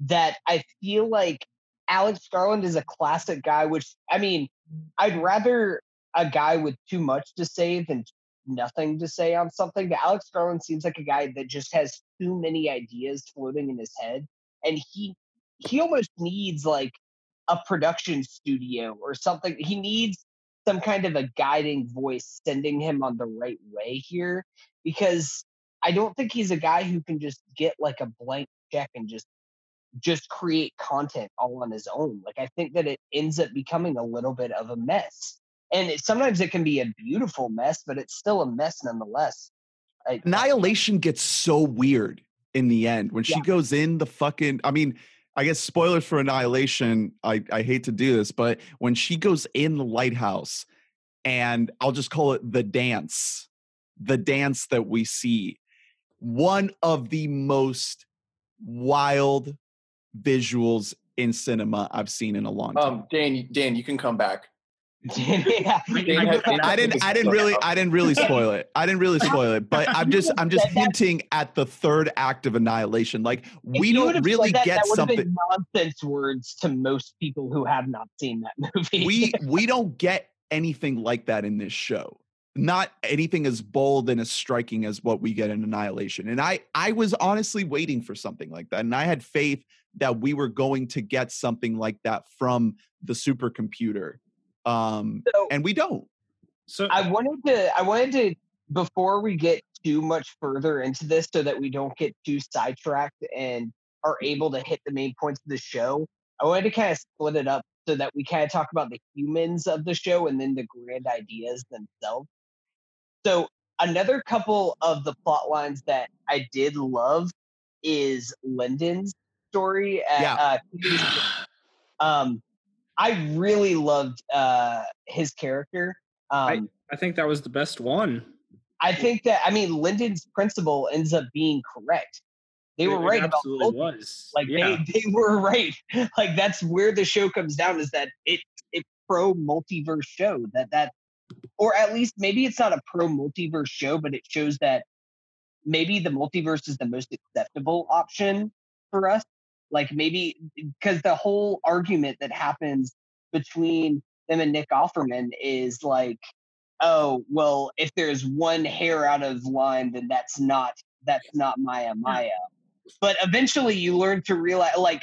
[SPEAKER 2] that I feel like Alex Garland is a classic guy. Which I mean, I'd rather a guy with too much to say than nothing to say on something. But Alex Garland seems like a guy that just has too many ideas floating in his head, and he he almost needs like a production studio or something. He needs some kind of a guiding voice sending him on the right way here because I don't think he's a guy who can just get like a blank check and just just create content all on his own. Like I think that it ends up becoming a little bit of a mess. And it, sometimes it can be a beautiful mess, but it's still a mess nonetheless. I,
[SPEAKER 1] Annihilation gets so weird in the end when she goes in the fucking. I mean, I guess spoilers for Annihilation. I I hate to do this, but when she goes in the lighthouse, and I'll just call it the dance, the dance that we see, one of the most wild visuals in cinema I've seen in a long time.
[SPEAKER 4] Um, Dan, Dan, you can come back.
[SPEAKER 2] Yeah.
[SPEAKER 1] I didn't. I didn't really. I didn't really spoil it. I didn't really spoil it. But I'm just. I'm just hinting at the third act of Annihilation. Like we don't really
[SPEAKER 2] that,
[SPEAKER 1] get
[SPEAKER 2] that
[SPEAKER 1] something.
[SPEAKER 2] Nonsense words to most people who have not seen that movie.
[SPEAKER 1] We [laughs] we don't get anything like that in this show. Not anything as bold and as striking as what we get in Annihilation. And I I was honestly waiting for something like that, and I had faith that we were going to get something like that from the supercomputer. Um,
[SPEAKER 2] So-
[SPEAKER 1] and we don't.
[SPEAKER 3] So
[SPEAKER 2] I wanted to I wanted to before we get too much further into this so that we don't get too sidetracked and are able to hit the main points of the show. I wanted to kind of split it up so that we kind of talk about the humans of the show and then the grand ideas themselves. So another couple of the plot lines that I did love is Lyndon's story at
[SPEAKER 1] Yeah.
[SPEAKER 2] uh, [sighs] um I really loved uh his character. Um
[SPEAKER 3] I think that was the best one.
[SPEAKER 2] I think that I mean Lyndon's principle ends up being correct. They were
[SPEAKER 3] It- it
[SPEAKER 2] right about both.
[SPEAKER 3] was.
[SPEAKER 2] Like
[SPEAKER 3] yeah.
[SPEAKER 2] they, they were [laughs] right. Like that's where the show comes down is that it it pro multiverse show that that or at least maybe it's not a pro multiverse show, but it shows that maybe the multiverse is the most acceptable option for us. Like maybe because the whole argument that happens between them and Nick Offerman is like, oh, well, if there's one hair out of line, then that's not that's not Maya Maya. But eventually you learn to realize like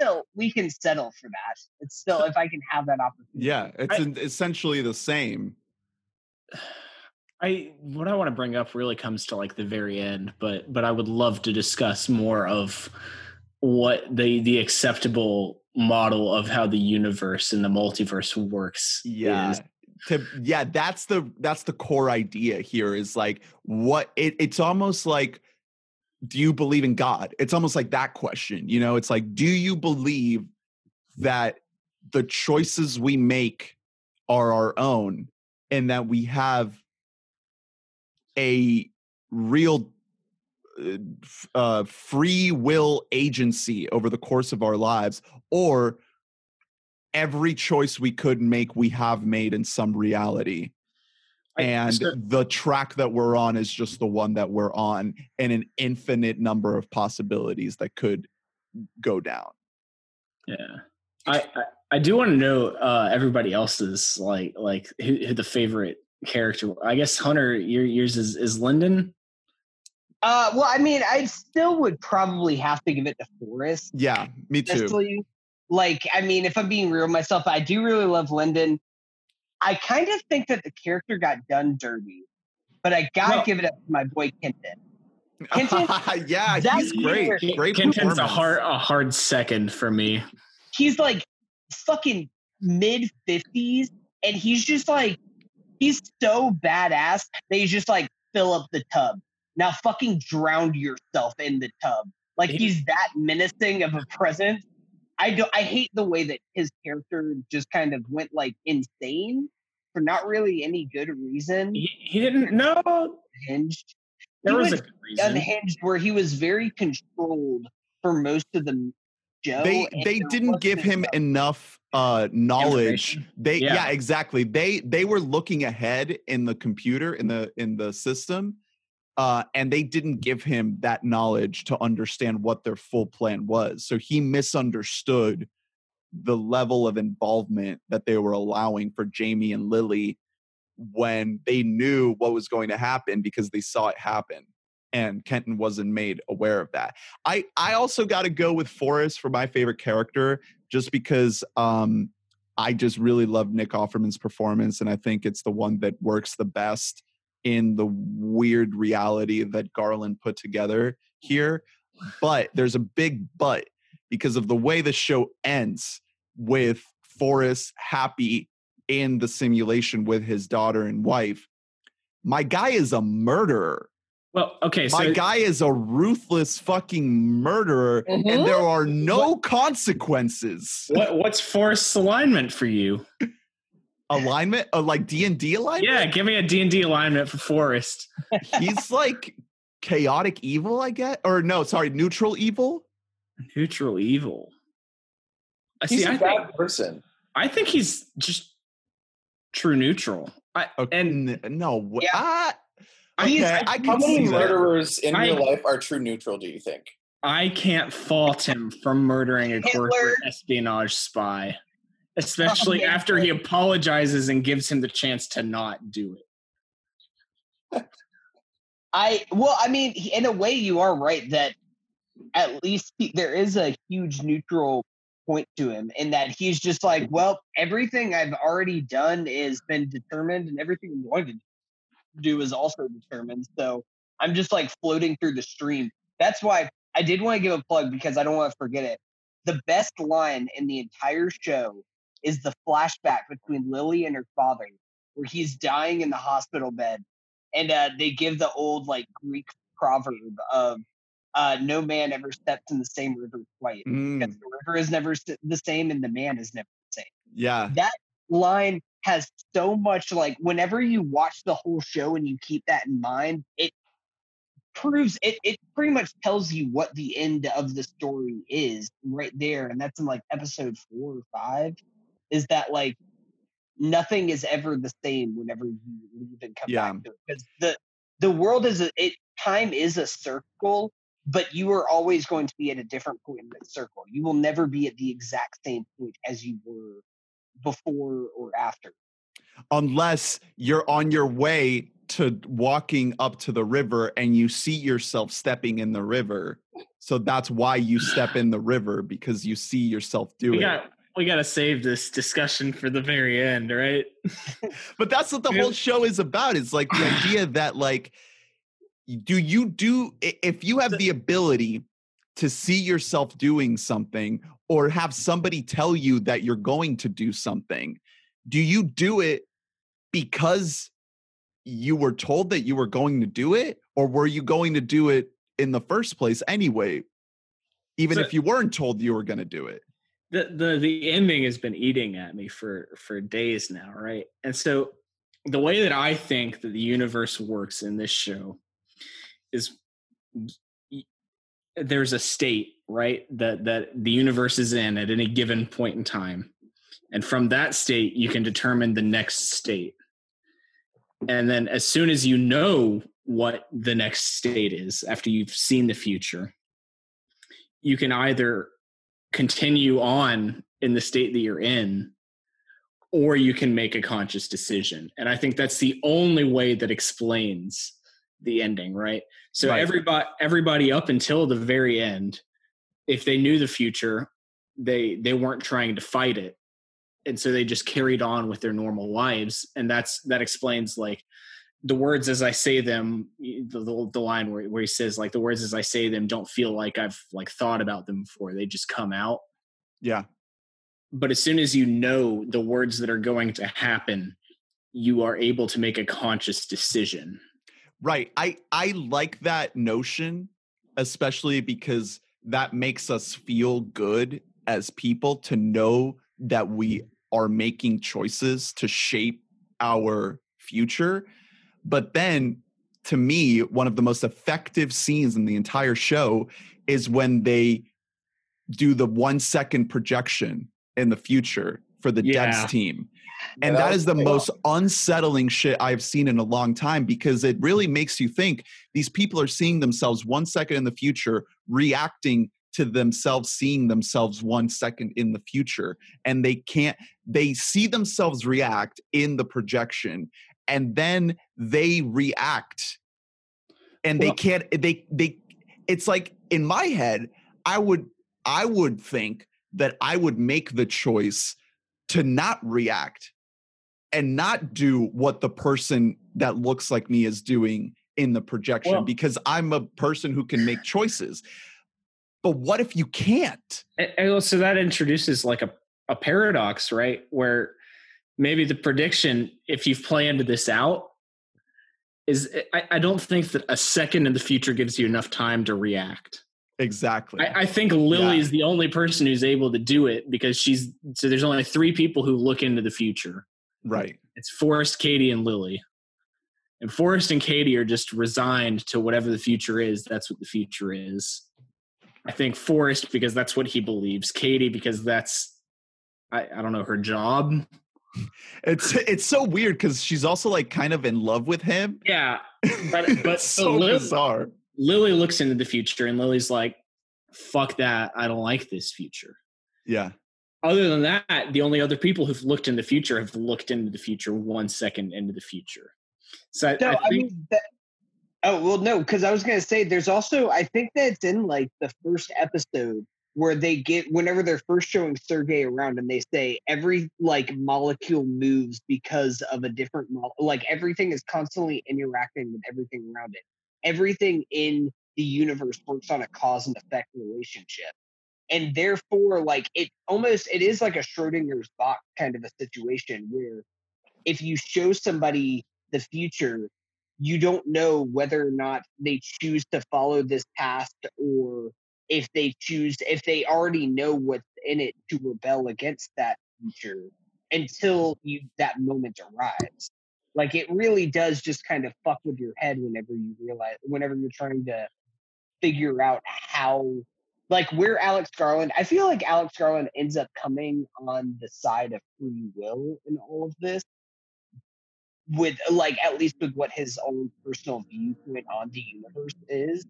[SPEAKER 2] still we can settle for that. It's still if I can have that opportunity.
[SPEAKER 1] Yeah, it's
[SPEAKER 3] I-
[SPEAKER 1] in- essentially the same.
[SPEAKER 3] I what I want to bring up really comes to like the very end, but but I would love to discuss more of what the the acceptable model of how the universe and the multiverse works
[SPEAKER 1] Yeah.
[SPEAKER 3] is.
[SPEAKER 1] To, yeah, that's the that's the core idea here is like what it, it's almost like do you believe in God? It's almost like that question. You know, it's like do you believe that the choices we make are our own and that we have a real uh, free will agency over the course of our lives or every choice we could make we have made in some reality and the track that we're on is just the one that we're on and an infinite number of possibilities that could go down
[SPEAKER 3] Yeah, I I, I do want to know uh, everybody else's like like who, who the favorite character. I guess Hunter, your yours is is Lyndon.
[SPEAKER 2] Uh well I mean I still would probably have to give it to Forest.
[SPEAKER 1] yeah me too
[SPEAKER 2] honestly. Like, I mean, if I'm being real with myself, I do really love Lyndon. I kind of think that the character got done dirty, but I gotta
[SPEAKER 3] Well-
[SPEAKER 2] give it up to my boy Kenton. Kenton, [laughs]
[SPEAKER 1] yeah
[SPEAKER 2] that
[SPEAKER 1] he's great
[SPEAKER 2] year-
[SPEAKER 1] great
[SPEAKER 3] Kenton's a hard a hard second for me.
[SPEAKER 2] He's like fucking mid 50s, and he's just like, he's so badass that he's just like, fill up the tub. Now fucking drown yourself in the tub. Like he's that menacing of a presence. I do I hate the way that his character just kind of went like insane for not really any good reason.
[SPEAKER 3] He, he didn't know
[SPEAKER 2] Hinged.
[SPEAKER 3] there
[SPEAKER 2] He
[SPEAKER 3] was a
[SPEAKER 2] was
[SPEAKER 3] good reason.
[SPEAKER 2] Unhinged where he was very controlled for most of the show.
[SPEAKER 1] they they didn't give him
[SPEAKER 2] enough-
[SPEAKER 1] enough uh knowledge they yeah.
[SPEAKER 3] Yeah.
[SPEAKER 1] exactly they they were looking ahead in the computer in the in the system uh and they didn't give him that knowledge to understand what their full plan was so he misunderstood the level of involvement that they were allowing for Jamie and Lily when they knew what was going to happen because they saw it happen and Kenton wasn't made aware of that. I I also got to go with Forest for my favorite character just because um I just really love Nick Offerman's performance and I think it's the one that works the best in the weird reality that Garland put together here. But there's a big but because of the way the show ends with Forest happy in the simulation with his daughter and wife. My guy is a murderer.
[SPEAKER 3] Well, okay, so
[SPEAKER 1] My guy is a ruthless fucking murderer, and
[SPEAKER 2] Mhm.
[SPEAKER 1] there are no consequences.
[SPEAKER 3] what, what's Forest's alignment for you?
[SPEAKER 1] Alignment, uh, like D and D alignment.
[SPEAKER 3] Yeah, give me a D&D alignment for Forest. [laughs]
[SPEAKER 1] he's like chaotic evil, I get, or no, sorry, neutral evil.
[SPEAKER 3] Neutral evil. I
[SPEAKER 4] He's
[SPEAKER 3] see.
[SPEAKER 4] a
[SPEAKER 3] I
[SPEAKER 4] bad
[SPEAKER 3] think
[SPEAKER 4] person.
[SPEAKER 3] I think he's just true neutral. I,
[SPEAKER 1] Okay,
[SPEAKER 3] and
[SPEAKER 1] no, wh-
[SPEAKER 2] Yeah.
[SPEAKER 1] ah,
[SPEAKER 2] He's-
[SPEAKER 1] okay, I
[SPEAKER 4] How
[SPEAKER 1] can
[SPEAKER 4] many
[SPEAKER 1] see that.
[SPEAKER 4] murderers in
[SPEAKER 3] I-
[SPEAKER 4] real life are true neutral? Do you think?
[SPEAKER 3] I can't fault him for murdering a corporate espionage spy, especially
[SPEAKER 2] Oh,
[SPEAKER 3] after he apologizes and gives him the chance to not do it.
[SPEAKER 2] I well, I mean, in a way, you are right that at least he, there is a huge neutral point to him in that he's just like, well, everything I've already done is been determined, and everything I'm going to do is also determined. So I'm just like floating through the stream. That's why I did want to give a plug because I don't want to forget it. The best line in the entire show is the flashback between Lily and her father, where he's dying in the hospital bed and uh, they give the old like Greek proverb of uh, "No man ever steps in the same river twice."
[SPEAKER 1] Mm,
[SPEAKER 2] Because the river is never the same, and the man is never the same.
[SPEAKER 1] yeah,
[SPEAKER 2] That line has so much like whenever you watch the whole show and you keep that in mind, it proves it. It pretty much tells you what the end of the story is right there, and that's in like episode four or five. Is that like nothing is ever the same whenever you leave and come
[SPEAKER 1] Yeah.
[SPEAKER 2] back to it because the the world is a it time is a circle but you are always going to be at a different point in that circle you will never be at the exact same point as you were before or after
[SPEAKER 1] unless you're on your way to walking up to the river and you see yourself stepping in the river. So that's why you step in the river because you see yourself
[SPEAKER 3] doing
[SPEAKER 1] it.
[SPEAKER 3] We got to save this discussion for the very end, right? [laughs]
[SPEAKER 1] but that's what the whole show is about. It's like the idea [laughs] that like do you do if you have the ability to see yourself doing something or have somebody tell you that you're going to do something, do you do it because you were told that you were going to do it or were you going to do it in the first place anyway even
[SPEAKER 3] So-
[SPEAKER 1] if you weren't told you were going to do it
[SPEAKER 3] the the the ending has been eating at me for for days now, right? And so the way that I think that the universe works in this show is there's a state, right? That that the universe is in at any given point in time. And from that state you can determine the next state. And then as soon as you know what the next state is after you've seen the future, you can either continue on in the state that you're in or you can make a conscious decision. And i think that's the only way that explains the ending right? So
[SPEAKER 1] Right.
[SPEAKER 3] everybody everybody up until the very end if they knew the future they they weren't trying to fight it. And so they just carried on with their normal lives. And that's that explains like the words as i say them the, the, the line where, where he says like the words as i say them don't feel like i've like thought about them before they just come out
[SPEAKER 1] yeah
[SPEAKER 3] but as soon as you know the words that are going to happen you are able to make a conscious decision
[SPEAKER 1] Right. I I like that notion, especially because that makes us feel good as people to know that we are making choices to shape our future. But then to me, one of the most effective scenes in the entire show is when they do the 1 second projection in the future for the
[SPEAKER 3] Yeah.
[SPEAKER 1] Devs team and
[SPEAKER 4] that
[SPEAKER 1] that
[SPEAKER 4] was
[SPEAKER 1] the
[SPEAKER 4] pretty
[SPEAKER 1] most unsettling shit I've seen in a long time because it really makes you think these people are seeing themselves one second in the future, reacting to themselves seeing themselves one second in the future. And they can't, they see themselves react in the projection and then they react and they can't, eh, they, they, it's like in my head, I would, I would think that I would make the choice to not react and not do what the person that looks like me is doing in the projection
[SPEAKER 3] Well-
[SPEAKER 1] because I'm a person who can make choices. but what if you can't?
[SPEAKER 3] And, and so that introduces like a, a paradox, right? Where maybe the prediction, if you've planned this out, is I, I don't think that a second in the future gives you enough time to react.
[SPEAKER 1] Exactly.
[SPEAKER 3] I, I think Lily
[SPEAKER 1] Yeah.
[SPEAKER 3] is the only person who's able to do it because she's so there's only three people who look into the future.
[SPEAKER 1] right.
[SPEAKER 3] It's Forest, Katie, and Lily. And Forest and Katie are just resigned to whatever the future is. That's what the future is. I think Forest because that's what he believes. Katie because that's I, I don't know her job.
[SPEAKER 1] It's it's so weird because she's also like kind of in love with him.
[SPEAKER 3] Yeah, but [laughs] but so
[SPEAKER 1] so
[SPEAKER 3] Lil-
[SPEAKER 1] bizarre.
[SPEAKER 3] Lily looks into the future and Lily's like, "Fuck that! I don't like this future."
[SPEAKER 1] Yeah.
[SPEAKER 3] Other than that, the only other people who've looked in the future have looked into the future one second into the future. So I,
[SPEAKER 2] No,
[SPEAKER 3] I
[SPEAKER 2] I, mean, that, oh well, no, because I was gonna say there's also I think that it's in like the first episode where they get whenever they're first showing Sergey around and they say every like molecule moves because of a different mo- like everything is constantly interacting with everything around it. Everything in the universe works on a cause and effect relationship. And therefore, like it almost it is like a Schrodinger's box kind of a situation where if you show somebody the future, you don't know whether or not they choose to follow this past or if they choose if they already know what's in it to rebel against that future until you that moment arrives. Like it really does just kind of fuck with your head whenever you realize whenever you're trying to figure out how like where Alex Garland I feel like Alex Garland ends up coming on the side of free will in all of this with like at least with what his own personal viewpoint on the universe is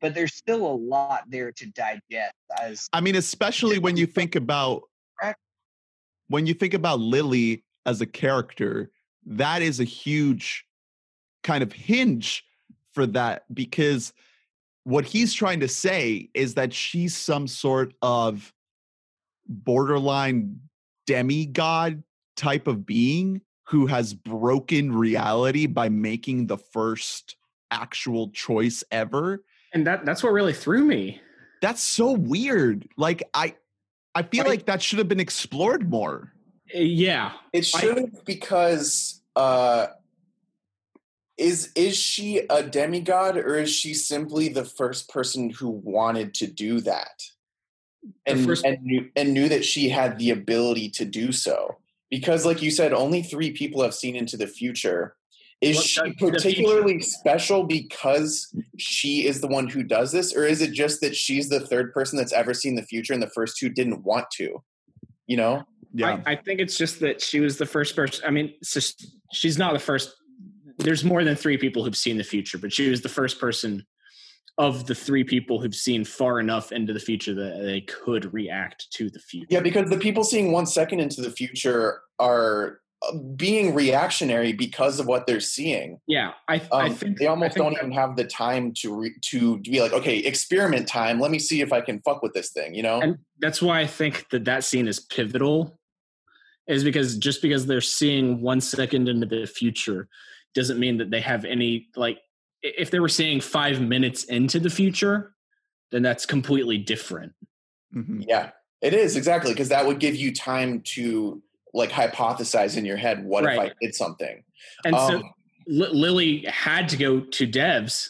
[SPEAKER 2] but there's still a lot there to digest as
[SPEAKER 1] I mean, especially when you think about when you think about Lily as a character, that is a huge kind of hinge for that because what he's trying to say is that she's some sort of borderline demigod type of being who has broken reality by making the first actual choice ever
[SPEAKER 3] and that that's what really threw me.
[SPEAKER 1] that's so weird like i i feel
[SPEAKER 4] Right.
[SPEAKER 1] like that should have been explored more
[SPEAKER 3] Uh, Yeah,
[SPEAKER 4] It shouldn't because uh is is she a demigod or is she simply the first person who wanted to do that? And
[SPEAKER 3] first-
[SPEAKER 4] and knew and knew that she had the ability to do so. Because like you said, only three people have seen into the future. Is
[SPEAKER 3] What
[SPEAKER 4] she particularly special because she is the one who does this, or is it just that she's the third person that's ever seen the future and the first two didn't want to? You know?
[SPEAKER 1] yeah
[SPEAKER 3] I, I think it's just that she was the first person. I mean, it's just, she's not the first. There's more than three people who've seen the future, but she was the first person of the three people who've seen far enough into the future that they could react to the future.
[SPEAKER 4] Yeah, because the people seeing one second into the future are being reactionary because of what they're seeing.
[SPEAKER 3] yeah, I,
[SPEAKER 4] Um,
[SPEAKER 3] I think
[SPEAKER 4] they almost
[SPEAKER 3] think
[SPEAKER 4] don't
[SPEAKER 3] that-
[SPEAKER 4] even have the time to re- to be like, okay, experiment time. Let me see if I can fuck with this thing. You know?
[SPEAKER 3] and that's why I think that that scene is pivotal, is because just because they're seeing one second into the future doesn't mean that they have any like. If they were seeing five minutes into the future, then that's completely different.
[SPEAKER 1] Mhm.
[SPEAKER 4] yeah, it is exactly because that would give you time to like hypothesize in your head, what if I did something?
[SPEAKER 3] And so
[SPEAKER 4] Um,
[SPEAKER 3] Li- Lily had to go to Devs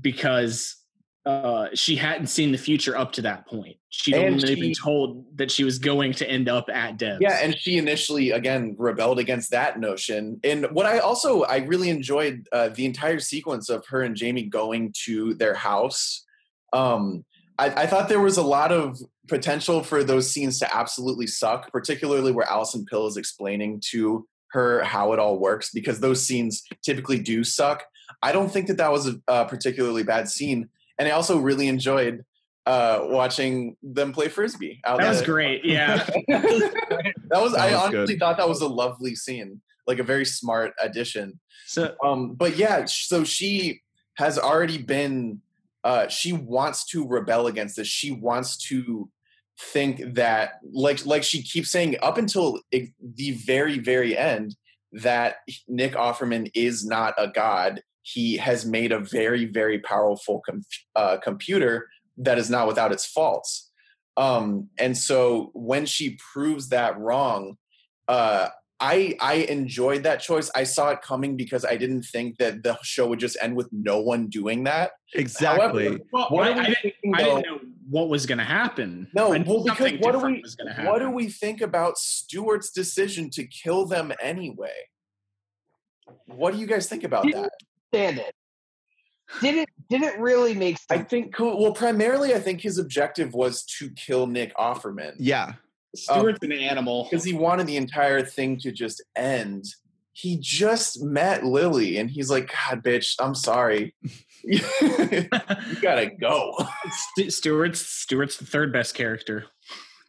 [SPEAKER 3] because uh, she hadn't seen the future up to that point. She'd only been told that she was going to end up at Devs.
[SPEAKER 4] Yeah, and she initially again rebelled against that notion. And what I also I really enjoyed uh, the entire sequence of her and Jamie going to their house. Um, I, I thought there was a lot of potential for those scenes to absolutely suck, particularly where Allison Pill is explaining to her how it all works, because those scenes typically do suck. I don't think that that was a, a particularly bad scene, and I also really enjoyed uh, watching them play frisbee. Out
[SPEAKER 3] that was great. Yeah. [laughs]
[SPEAKER 4] That was
[SPEAKER 1] That
[SPEAKER 4] I
[SPEAKER 1] was
[SPEAKER 4] honestly
[SPEAKER 1] good.
[SPEAKER 4] thought that was a lovely scene, like a very smart addition.
[SPEAKER 3] so
[SPEAKER 4] Um, but yeah, so she has already been. Uh, she wants to rebel against this. She wants to think that, like, like she keeps saying, up until the very, very end, that Nick Offerman is not a god. He has made a very, very powerful com- uh, computer that is not without its faults. Um, and so when she proves that wrong, uh, I I enjoyed that choice. I saw it coming because I didn't think that the show would just end with no one doing that.
[SPEAKER 1] Exactly.
[SPEAKER 4] However,
[SPEAKER 3] Well,
[SPEAKER 4] what
[SPEAKER 3] I,
[SPEAKER 4] are we
[SPEAKER 3] I didn't,
[SPEAKER 4] thinking,
[SPEAKER 3] I didn't know what was going to happen.
[SPEAKER 4] No, well, because what do we what do we think about Stewart's decision to kill them anyway? What do you guys think about
[SPEAKER 2] Didn't-
[SPEAKER 4] that?
[SPEAKER 2] Stand it. Didn't didn't really make sense.
[SPEAKER 4] I think. Well, primarily, I think his objective was to kill Nick Offerman.
[SPEAKER 1] yeah.
[SPEAKER 3] Stewart's an animal.
[SPEAKER 4] because he wanted the entire thing to just end. He just met Lily, and he's like, "God, bitch, I'm sorry. [laughs] you gotta go."
[SPEAKER 3] St- Stewart's Stewart's the third best character.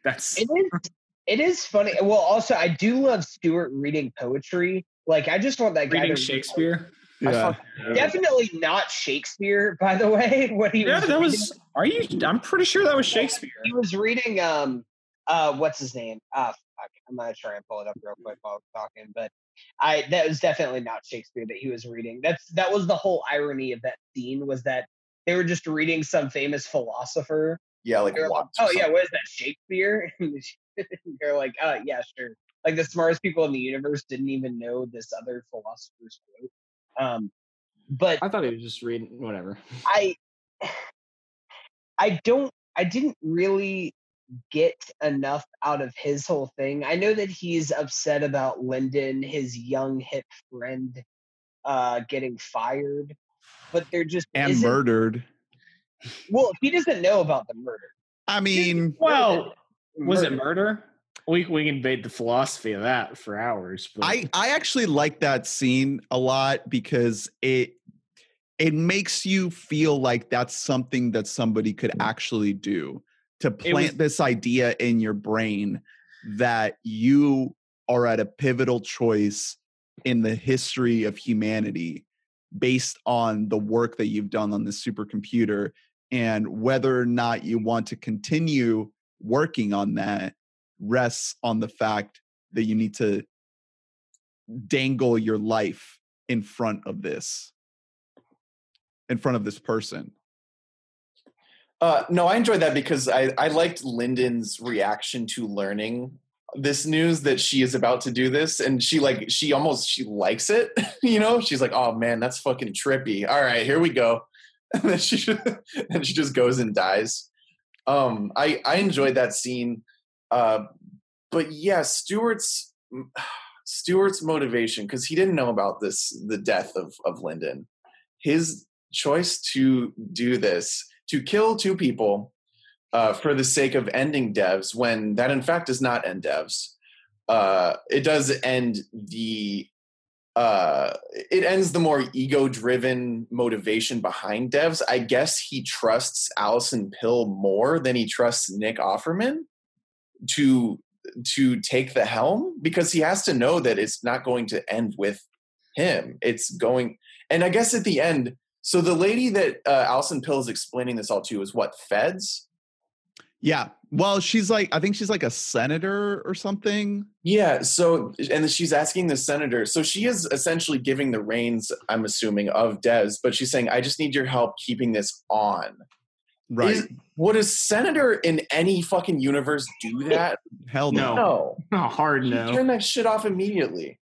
[SPEAKER 3] That's
[SPEAKER 2] It is. It is funny. Well, also, I do love Stewart reading poetry. Like, I just want that guy
[SPEAKER 3] reading
[SPEAKER 2] to
[SPEAKER 3] Shakespeare.
[SPEAKER 4] I
[SPEAKER 1] Yeah.
[SPEAKER 2] Definitely not Shakespeare, by the way. [laughs] What he
[SPEAKER 3] Yeah,
[SPEAKER 2] was
[SPEAKER 3] that
[SPEAKER 2] reading.
[SPEAKER 3] was. Are you? I'm pretty sure that was Shakespeare.
[SPEAKER 2] He was reading. Um, uh, what's his name? Ah, fuck. I'm gonna try and pull it up real quick while I'm talking, but I that was definitely not Shakespeare that he was reading. That's that was the whole irony of that scene was that they were just reading some famous philosopher.
[SPEAKER 4] yeah, like
[SPEAKER 2] like, oh yeah, what is that Shakespeare? [laughs] And [laughs] they're like, oh yeah, sure. Like the smartest people in the universe didn't even know this other philosopher's quote. Um, but
[SPEAKER 3] I thought he was just reading whatever.
[SPEAKER 2] I [sighs] I don't I didn't really get enough out of his whole thing. I know that he's upset about Lyndon, his young hip friend, uh getting fired, but they're just
[SPEAKER 1] And murdered.
[SPEAKER 2] Well, he doesn't know about the murder.
[SPEAKER 1] I mean,
[SPEAKER 3] Well, was it
[SPEAKER 2] Murder.
[SPEAKER 3] murder? We we can debate the philosophy of that for hours. But
[SPEAKER 1] I I actually like that scene a lot because it it makes you feel like that's something that somebody could actually do to
[SPEAKER 3] was-
[SPEAKER 1] plant this idea in your brain that you are at a pivotal choice in the history of humanity based on the work that you've done on this supercomputer and whether or not you want to continue working on that rests on the fact that you need to dangle your life in front of this in front of this person
[SPEAKER 4] Uh, no, I enjoyed that because I, I liked Lyndon's reaction to learning this news that she is about to do this, and she like she almost she likes it. [laughs] You know, she's like, "Oh man, that's fucking trippy." All right, here we go. [laughs] And then she [laughs] and she just goes and dies. Um, I I enjoyed that scene, uh, but yeah, Stewart's Stewart's [sighs] motivation because he didn't know about this the death of of Lyndon. His choice to do this to kill two people uh, for the sake of ending devs when that in fact does not end devs. Uh, it does end the uh, it ends the more ego driven motivation behind devs. I guess he trusts allison pill more than he trusts nick offerman to to take the helm because he has to know that it's not going to end with him. It's going and i guess at the end so the lady that uh, Allison Pill is explaining this all to is what feds.
[SPEAKER 1] yeah well she's like i think she's like a senator or something
[SPEAKER 4] Yeah. So and she's asking the senator. So she is essentially giving the reins. I'm assuming of Devs, but she's saying, "I just need your help keeping this on."
[SPEAKER 1] right
[SPEAKER 4] Is- would a senator in any fucking universe do that?
[SPEAKER 1] hell no.
[SPEAKER 3] No.
[SPEAKER 4] No.
[SPEAKER 3] hard no.
[SPEAKER 4] Turn that shit off immediately.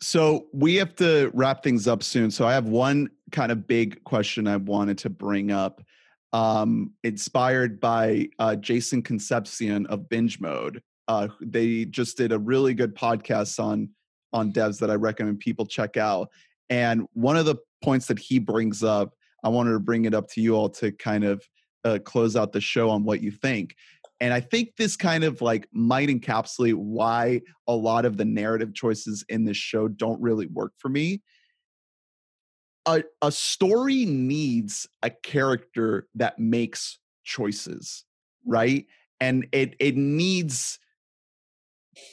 [SPEAKER 1] So we have to wrap things up soon so i have one kind of big question i wanted to bring up um inspired by uh jason concepcion of binge mode. Uh they just did a really good podcast on on devs that i recommend people check out and one of the points that he brings up i wanted to bring it up to you all to kind of uh, close out the show on what you think and i think this kind of like might encapsulate why a lot of the narrative choices in this show don't really work for me. A, a story needs a character that makes choices right? And it it needs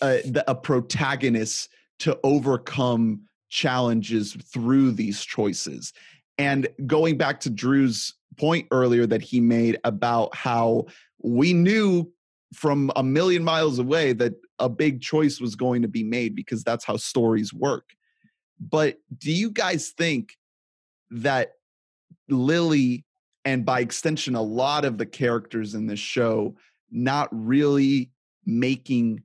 [SPEAKER 1] a, the, a protagonist to overcome challenges through these choices and going back to drew's point earlier that he made about how we knew from a million miles away that a big choice was going to be made because that's how stories work. But do you guys think that Lily and by extension, a lot of the characters in this show not really making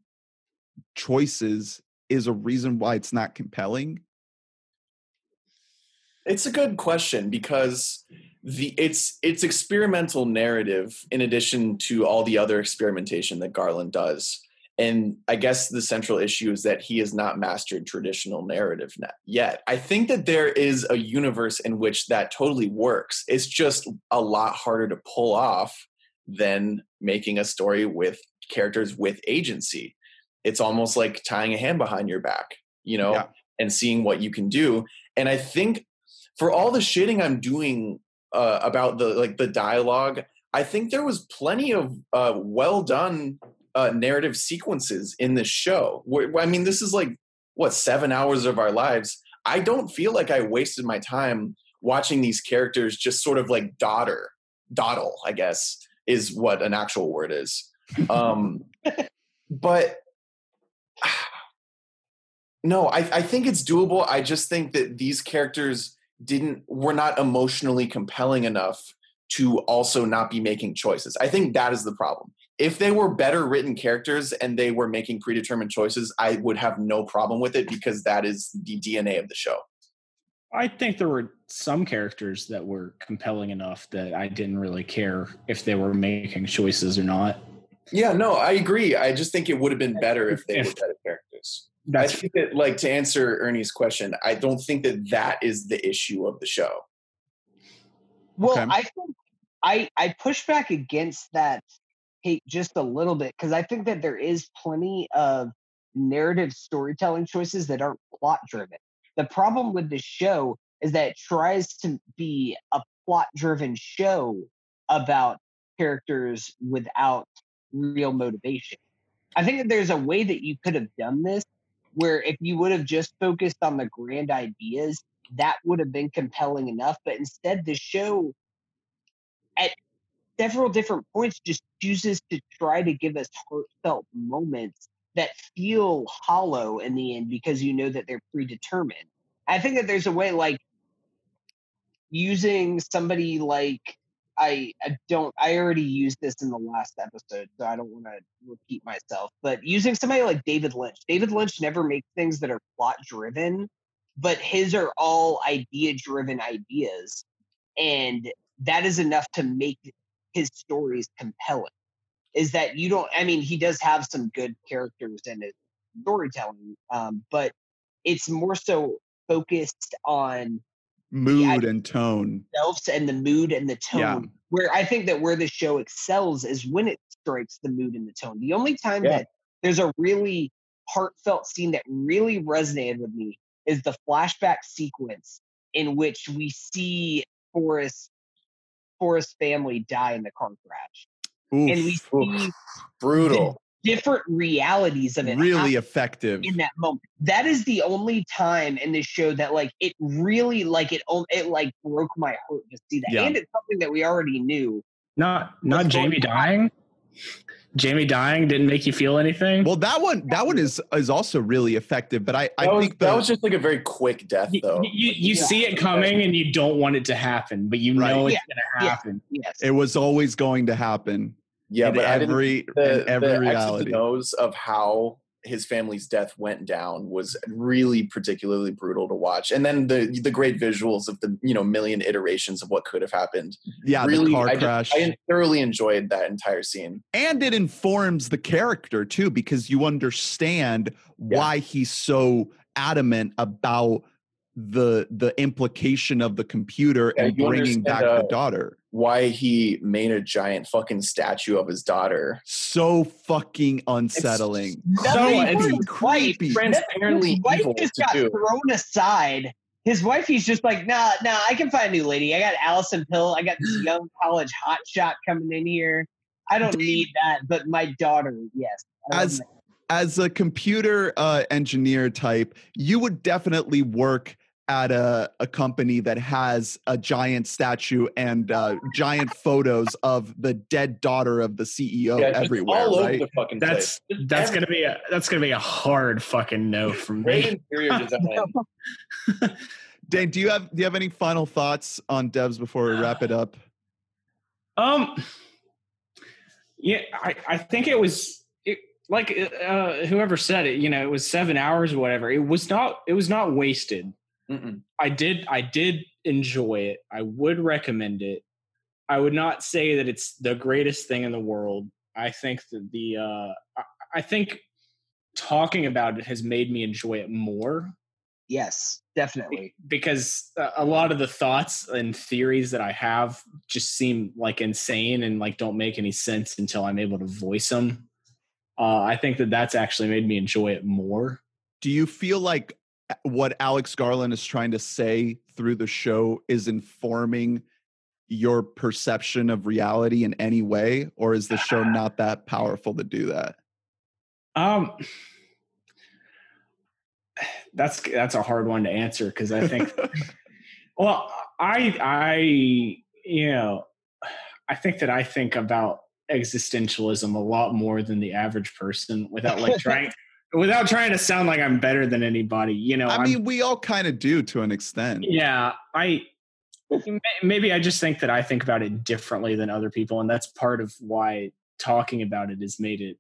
[SPEAKER 1] choices is a reason why it's not compelling.
[SPEAKER 4] It's a good question because the it's it's experimental narrative in addition to all the other experimentation that Garland does. And I guess the central issue is that he has not mastered traditional narrative yet. I think that there is a universe in which that totally works. It's just a lot harder to pull off than making a story with characters with agency. It's almost like tying a hand behind your back, you know, yeah. and seeing what you can do. And I think for all the shitting I'm doing uh, about the like the dialogue, I think there was plenty of uh, well done uh, narrative sequences in this show. I mean, this is like what seven hours of our lives. I don't feel like I wasted my time watching these characters just sort of like daughter, dawdle. I guess is what an actual word is. Um, but [sighs] no, I, I think it's doable. I just think that these characters didn't were not emotionally compelling enough to also not be making choices. I think that is the problem. If they were better written characters and they were making predetermined choices, I would have no problem with it because that is the DNA of the show.
[SPEAKER 3] I think there were some characters that were compelling enough that I didn't really care if they were making choices or not.
[SPEAKER 4] Yeah, no, I agree. I just think it would have been better if they if, were better characters. That's I think that, like, to answer Ernie's question, I don't think that that is the issue of the show.
[SPEAKER 2] Well, okay. I think I I push back against that hate just a little bit because I think that there is plenty of narrative storytelling choices that aren't plot driven. The problem with the show is that it tries to be a plot driven show about characters without real motivation. I think that there's a way that you could have done this where if you would have just focused on the grand ideas, that would have been compelling enough. But instead, the show at several different points just chooses to try to give us heartfelt moments that feel hollow in the end because you know that they're predetermined. I think that there's a way like using somebody like I, I don't I already used this in the last episode, so I don't want to repeat myself. But using somebody like David Lynch, David Lynch never makes things that are plot driven, but his are all idea driven ideas, and that is enough to make his stories compelling. Is that you don't? I mean, he does have some good characters in his storytelling, um, but it's more so focused on
[SPEAKER 1] mood and tone.
[SPEAKER 2] and the mood and the tone. Yeah. where i think that where the show excels is when it strikes the mood and the tone. The only time yeah. that there's a really heartfelt scene that really resonated with me is the flashback sequence in which we see forest forest family die in the car crash. Oof, and we see
[SPEAKER 4] brutal
[SPEAKER 2] different realities of it.
[SPEAKER 1] Really effective
[SPEAKER 2] in that moment. That is the only time in this show that like it really like it it like broke my heart to see that, yeah. and it's something that we already knew.
[SPEAKER 3] Not not Jamie dying. Jamie dying didn't make you feel anything.
[SPEAKER 1] Well, that one that one is is also really effective, but I I
[SPEAKER 4] that
[SPEAKER 1] think
[SPEAKER 4] was, that was just like a very quick death though.
[SPEAKER 3] You you, you yeah. see it coming and you don't want it to happen, but you right. know it's yeah. going to happen.
[SPEAKER 2] Yes.
[SPEAKER 1] It was always going to happen.
[SPEAKER 4] Yeah, but
[SPEAKER 1] every
[SPEAKER 4] the,
[SPEAKER 1] every
[SPEAKER 4] the
[SPEAKER 1] reality
[SPEAKER 4] knows of how his family's death went down was really particularly brutal to watch and then the the great visuals of the you know million iterations of what could have happened
[SPEAKER 1] yeah
[SPEAKER 4] really
[SPEAKER 1] car
[SPEAKER 4] I,
[SPEAKER 1] crash.
[SPEAKER 4] Just, I thoroughly enjoyed that entire scene
[SPEAKER 1] and it informs the character too because you understand yeah. why he's so adamant about the the implication of the computer yeah, and bringing back uh, the daughter.
[SPEAKER 4] why he made a giant fucking statue of his daughter.
[SPEAKER 1] So fucking unsettling.
[SPEAKER 2] It's
[SPEAKER 1] so
[SPEAKER 2] it's creepy transparently his wife just got do. thrown aside. His wife he's just like nah nah i can find a new lady. I got allison pill. I got this [gasps] young college hotshot coming in here. I don't need that but my daughter yes.
[SPEAKER 1] As as a computer uh, engineer type, you would definitely work at a, a company that has a giant statue and uh, giant photos of the dead daughter of the CEO yeah, everywhere. right?
[SPEAKER 3] that's place. that's gonna be a that's gonna be a hard fucking no from me. [laughs]
[SPEAKER 1] Dane, do you have do you have any final thoughts on devs before we wrap it [sighs] up?
[SPEAKER 3] Um, yeah, I, I think it was it, like uh, whoever said it. You know, it was seven hours or whatever. It was not. It was not wasted.
[SPEAKER 4] Mm-mm.
[SPEAKER 3] I did. I did enjoy it. I would recommend it. I would not say that it's the greatest thing in the world. I think that the. Uh, I, I think talking about it has made me enjoy it more
[SPEAKER 2] Yes, definitely.
[SPEAKER 3] because uh, a lot of the thoughts and theories that I have just seem like insane and like don't make any sense until I'm able to voice them. Uh, I think that that's actually made me enjoy it more.
[SPEAKER 1] Do you feel like what Alex Garland is trying to say through the show is informing your perception of reality in any way, or is the show [sighs] not that powerful to do that?
[SPEAKER 3] Um, that's that's a hard one to answer because I think, [laughs] well, I I you know, I think that I think about existentialism a lot more than the average person without like trying [laughs] without trying to sound like I'm better than anybody. You know,
[SPEAKER 1] I
[SPEAKER 3] I'm-
[SPEAKER 1] mean, we all kind of do to an extent.
[SPEAKER 3] yeah, I maybe I just think that I think about it differently than other people, and that's part of why talking about it has made it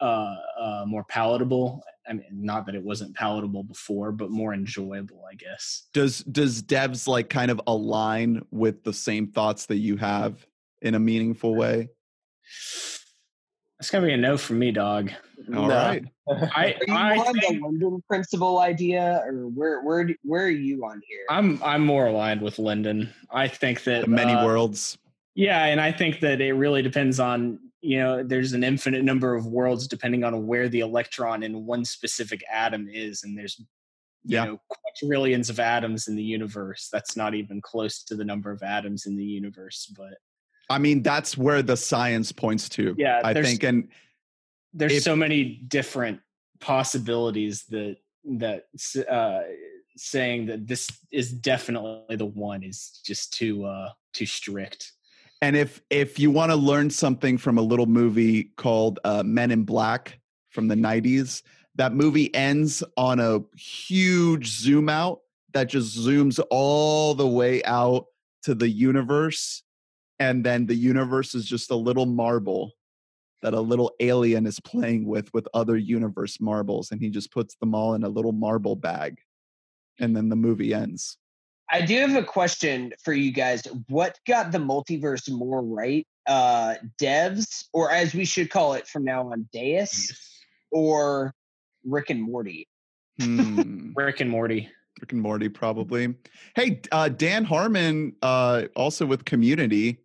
[SPEAKER 3] uh, uh, more palatable. I mean, not that it wasn't palatable before, but more enjoyable, I guess.
[SPEAKER 1] Does does devs like kind of align with the same thoughts that you have in a meaningful way?
[SPEAKER 3] That's gonna be a no from me, dog.
[SPEAKER 1] All
[SPEAKER 4] No.
[SPEAKER 1] right.
[SPEAKER 3] I
[SPEAKER 2] Are you
[SPEAKER 3] I
[SPEAKER 2] on the
[SPEAKER 3] think
[SPEAKER 2] Lyndon principle idea, or where where do- where are you on here?
[SPEAKER 3] I'm I'm more aligned with Lyndon. I think that
[SPEAKER 1] The many
[SPEAKER 3] uh,
[SPEAKER 1] worlds.
[SPEAKER 3] Yeah, and I think that it really depends on you know there's an infinite number of worlds depending on where the electron in one specific atom is, and there's you
[SPEAKER 1] Yeah.
[SPEAKER 3] know quadrillions of atoms in the universe. That's not even close to the number of atoms in the universe, but
[SPEAKER 1] I mean, that's where the science points to.
[SPEAKER 3] Yeah,
[SPEAKER 1] I think, and
[SPEAKER 3] there's
[SPEAKER 1] If-
[SPEAKER 3] so many different possibilities that that uh, saying that this is definitely the one is just too uh, too strict.
[SPEAKER 1] and if if you want to learn something from a little movie called uh, Men in Black from the '90s, that movie ends on a huge zoom out that just zooms all the way out to the universe, and then the universe is just a little marble that a little alien is playing with with other universe marbles, and he just puts them all in a little marble bag, and then the movie ends.
[SPEAKER 2] I do have a question for you guys. What got the multiverse more right? Uh devs, or as we should call it from now on, Deus, or Rick and Morty?
[SPEAKER 1] Hmm.
[SPEAKER 3] Rick and Morty.
[SPEAKER 1] Rick and Morty, probably. Hey, uh, Dan Harmon, uh, also with Community,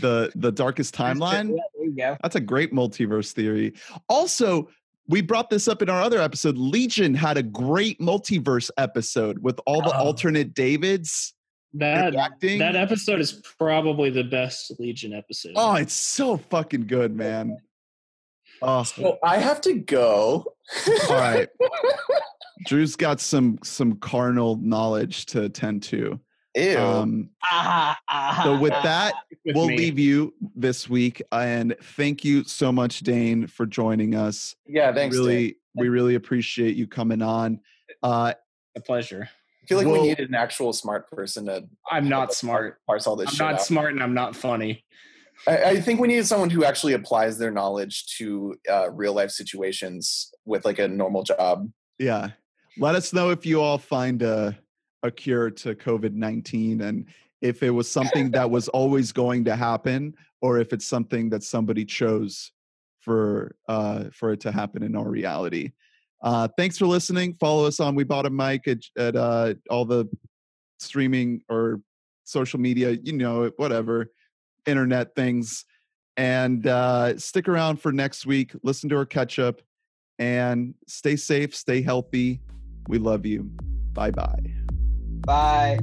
[SPEAKER 1] the the Darkest Timeline.
[SPEAKER 2] Yeah, there you go.
[SPEAKER 1] That's a great multiverse theory. Also, we brought this up in our other episode. Legion had a great multiverse episode with all the
[SPEAKER 3] Oh.
[SPEAKER 1] alternate Davids
[SPEAKER 3] That
[SPEAKER 1] interacting.
[SPEAKER 3] that episode is probably the best Legion episode.
[SPEAKER 1] oh, it's so fucking good, man. Oh,
[SPEAKER 4] So I have to go.
[SPEAKER 1] all right. [laughs] Drew's got some some carnal knowledge to attend to.
[SPEAKER 4] Ew.
[SPEAKER 1] Um, [laughs]
[SPEAKER 2] Ah, ah,
[SPEAKER 1] so with
[SPEAKER 2] ah.
[SPEAKER 1] that,
[SPEAKER 3] With
[SPEAKER 1] we'll
[SPEAKER 3] me.
[SPEAKER 1] leave you this week and thank you so much dane for joining us
[SPEAKER 4] yeah, thanks. Dave.
[SPEAKER 1] really we really appreciate you coming on uh
[SPEAKER 3] a pleasure.
[SPEAKER 4] I feel like
[SPEAKER 1] Well-
[SPEAKER 4] we needed an actual smart person to
[SPEAKER 3] I'm not
[SPEAKER 4] par-
[SPEAKER 3] smart.
[SPEAKER 4] parse all this
[SPEAKER 3] I'm
[SPEAKER 4] shit
[SPEAKER 3] not
[SPEAKER 4] out.
[SPEAKER 3] smart and I'm not funny.
[SPEAKER 4] I, I think we needed someone who actually applies their knowledge to uh, real life situations with like a normal job.
[SPEAKER 1] yeah let us know if you all find a a cure to covid-19 and if it was [laughs] something that was always going to happen or if it's something that somebody chose for uh for it to happen in our reality. Uh thanks for listening. Follow us on we bought a mic at, at uh all the streaming or social media you know it whatever internet things. And uh stick around for next week. Listen to our catch up and stay safe stay healthy. We love you. Bye bye
[SPEAKER 2] Bye.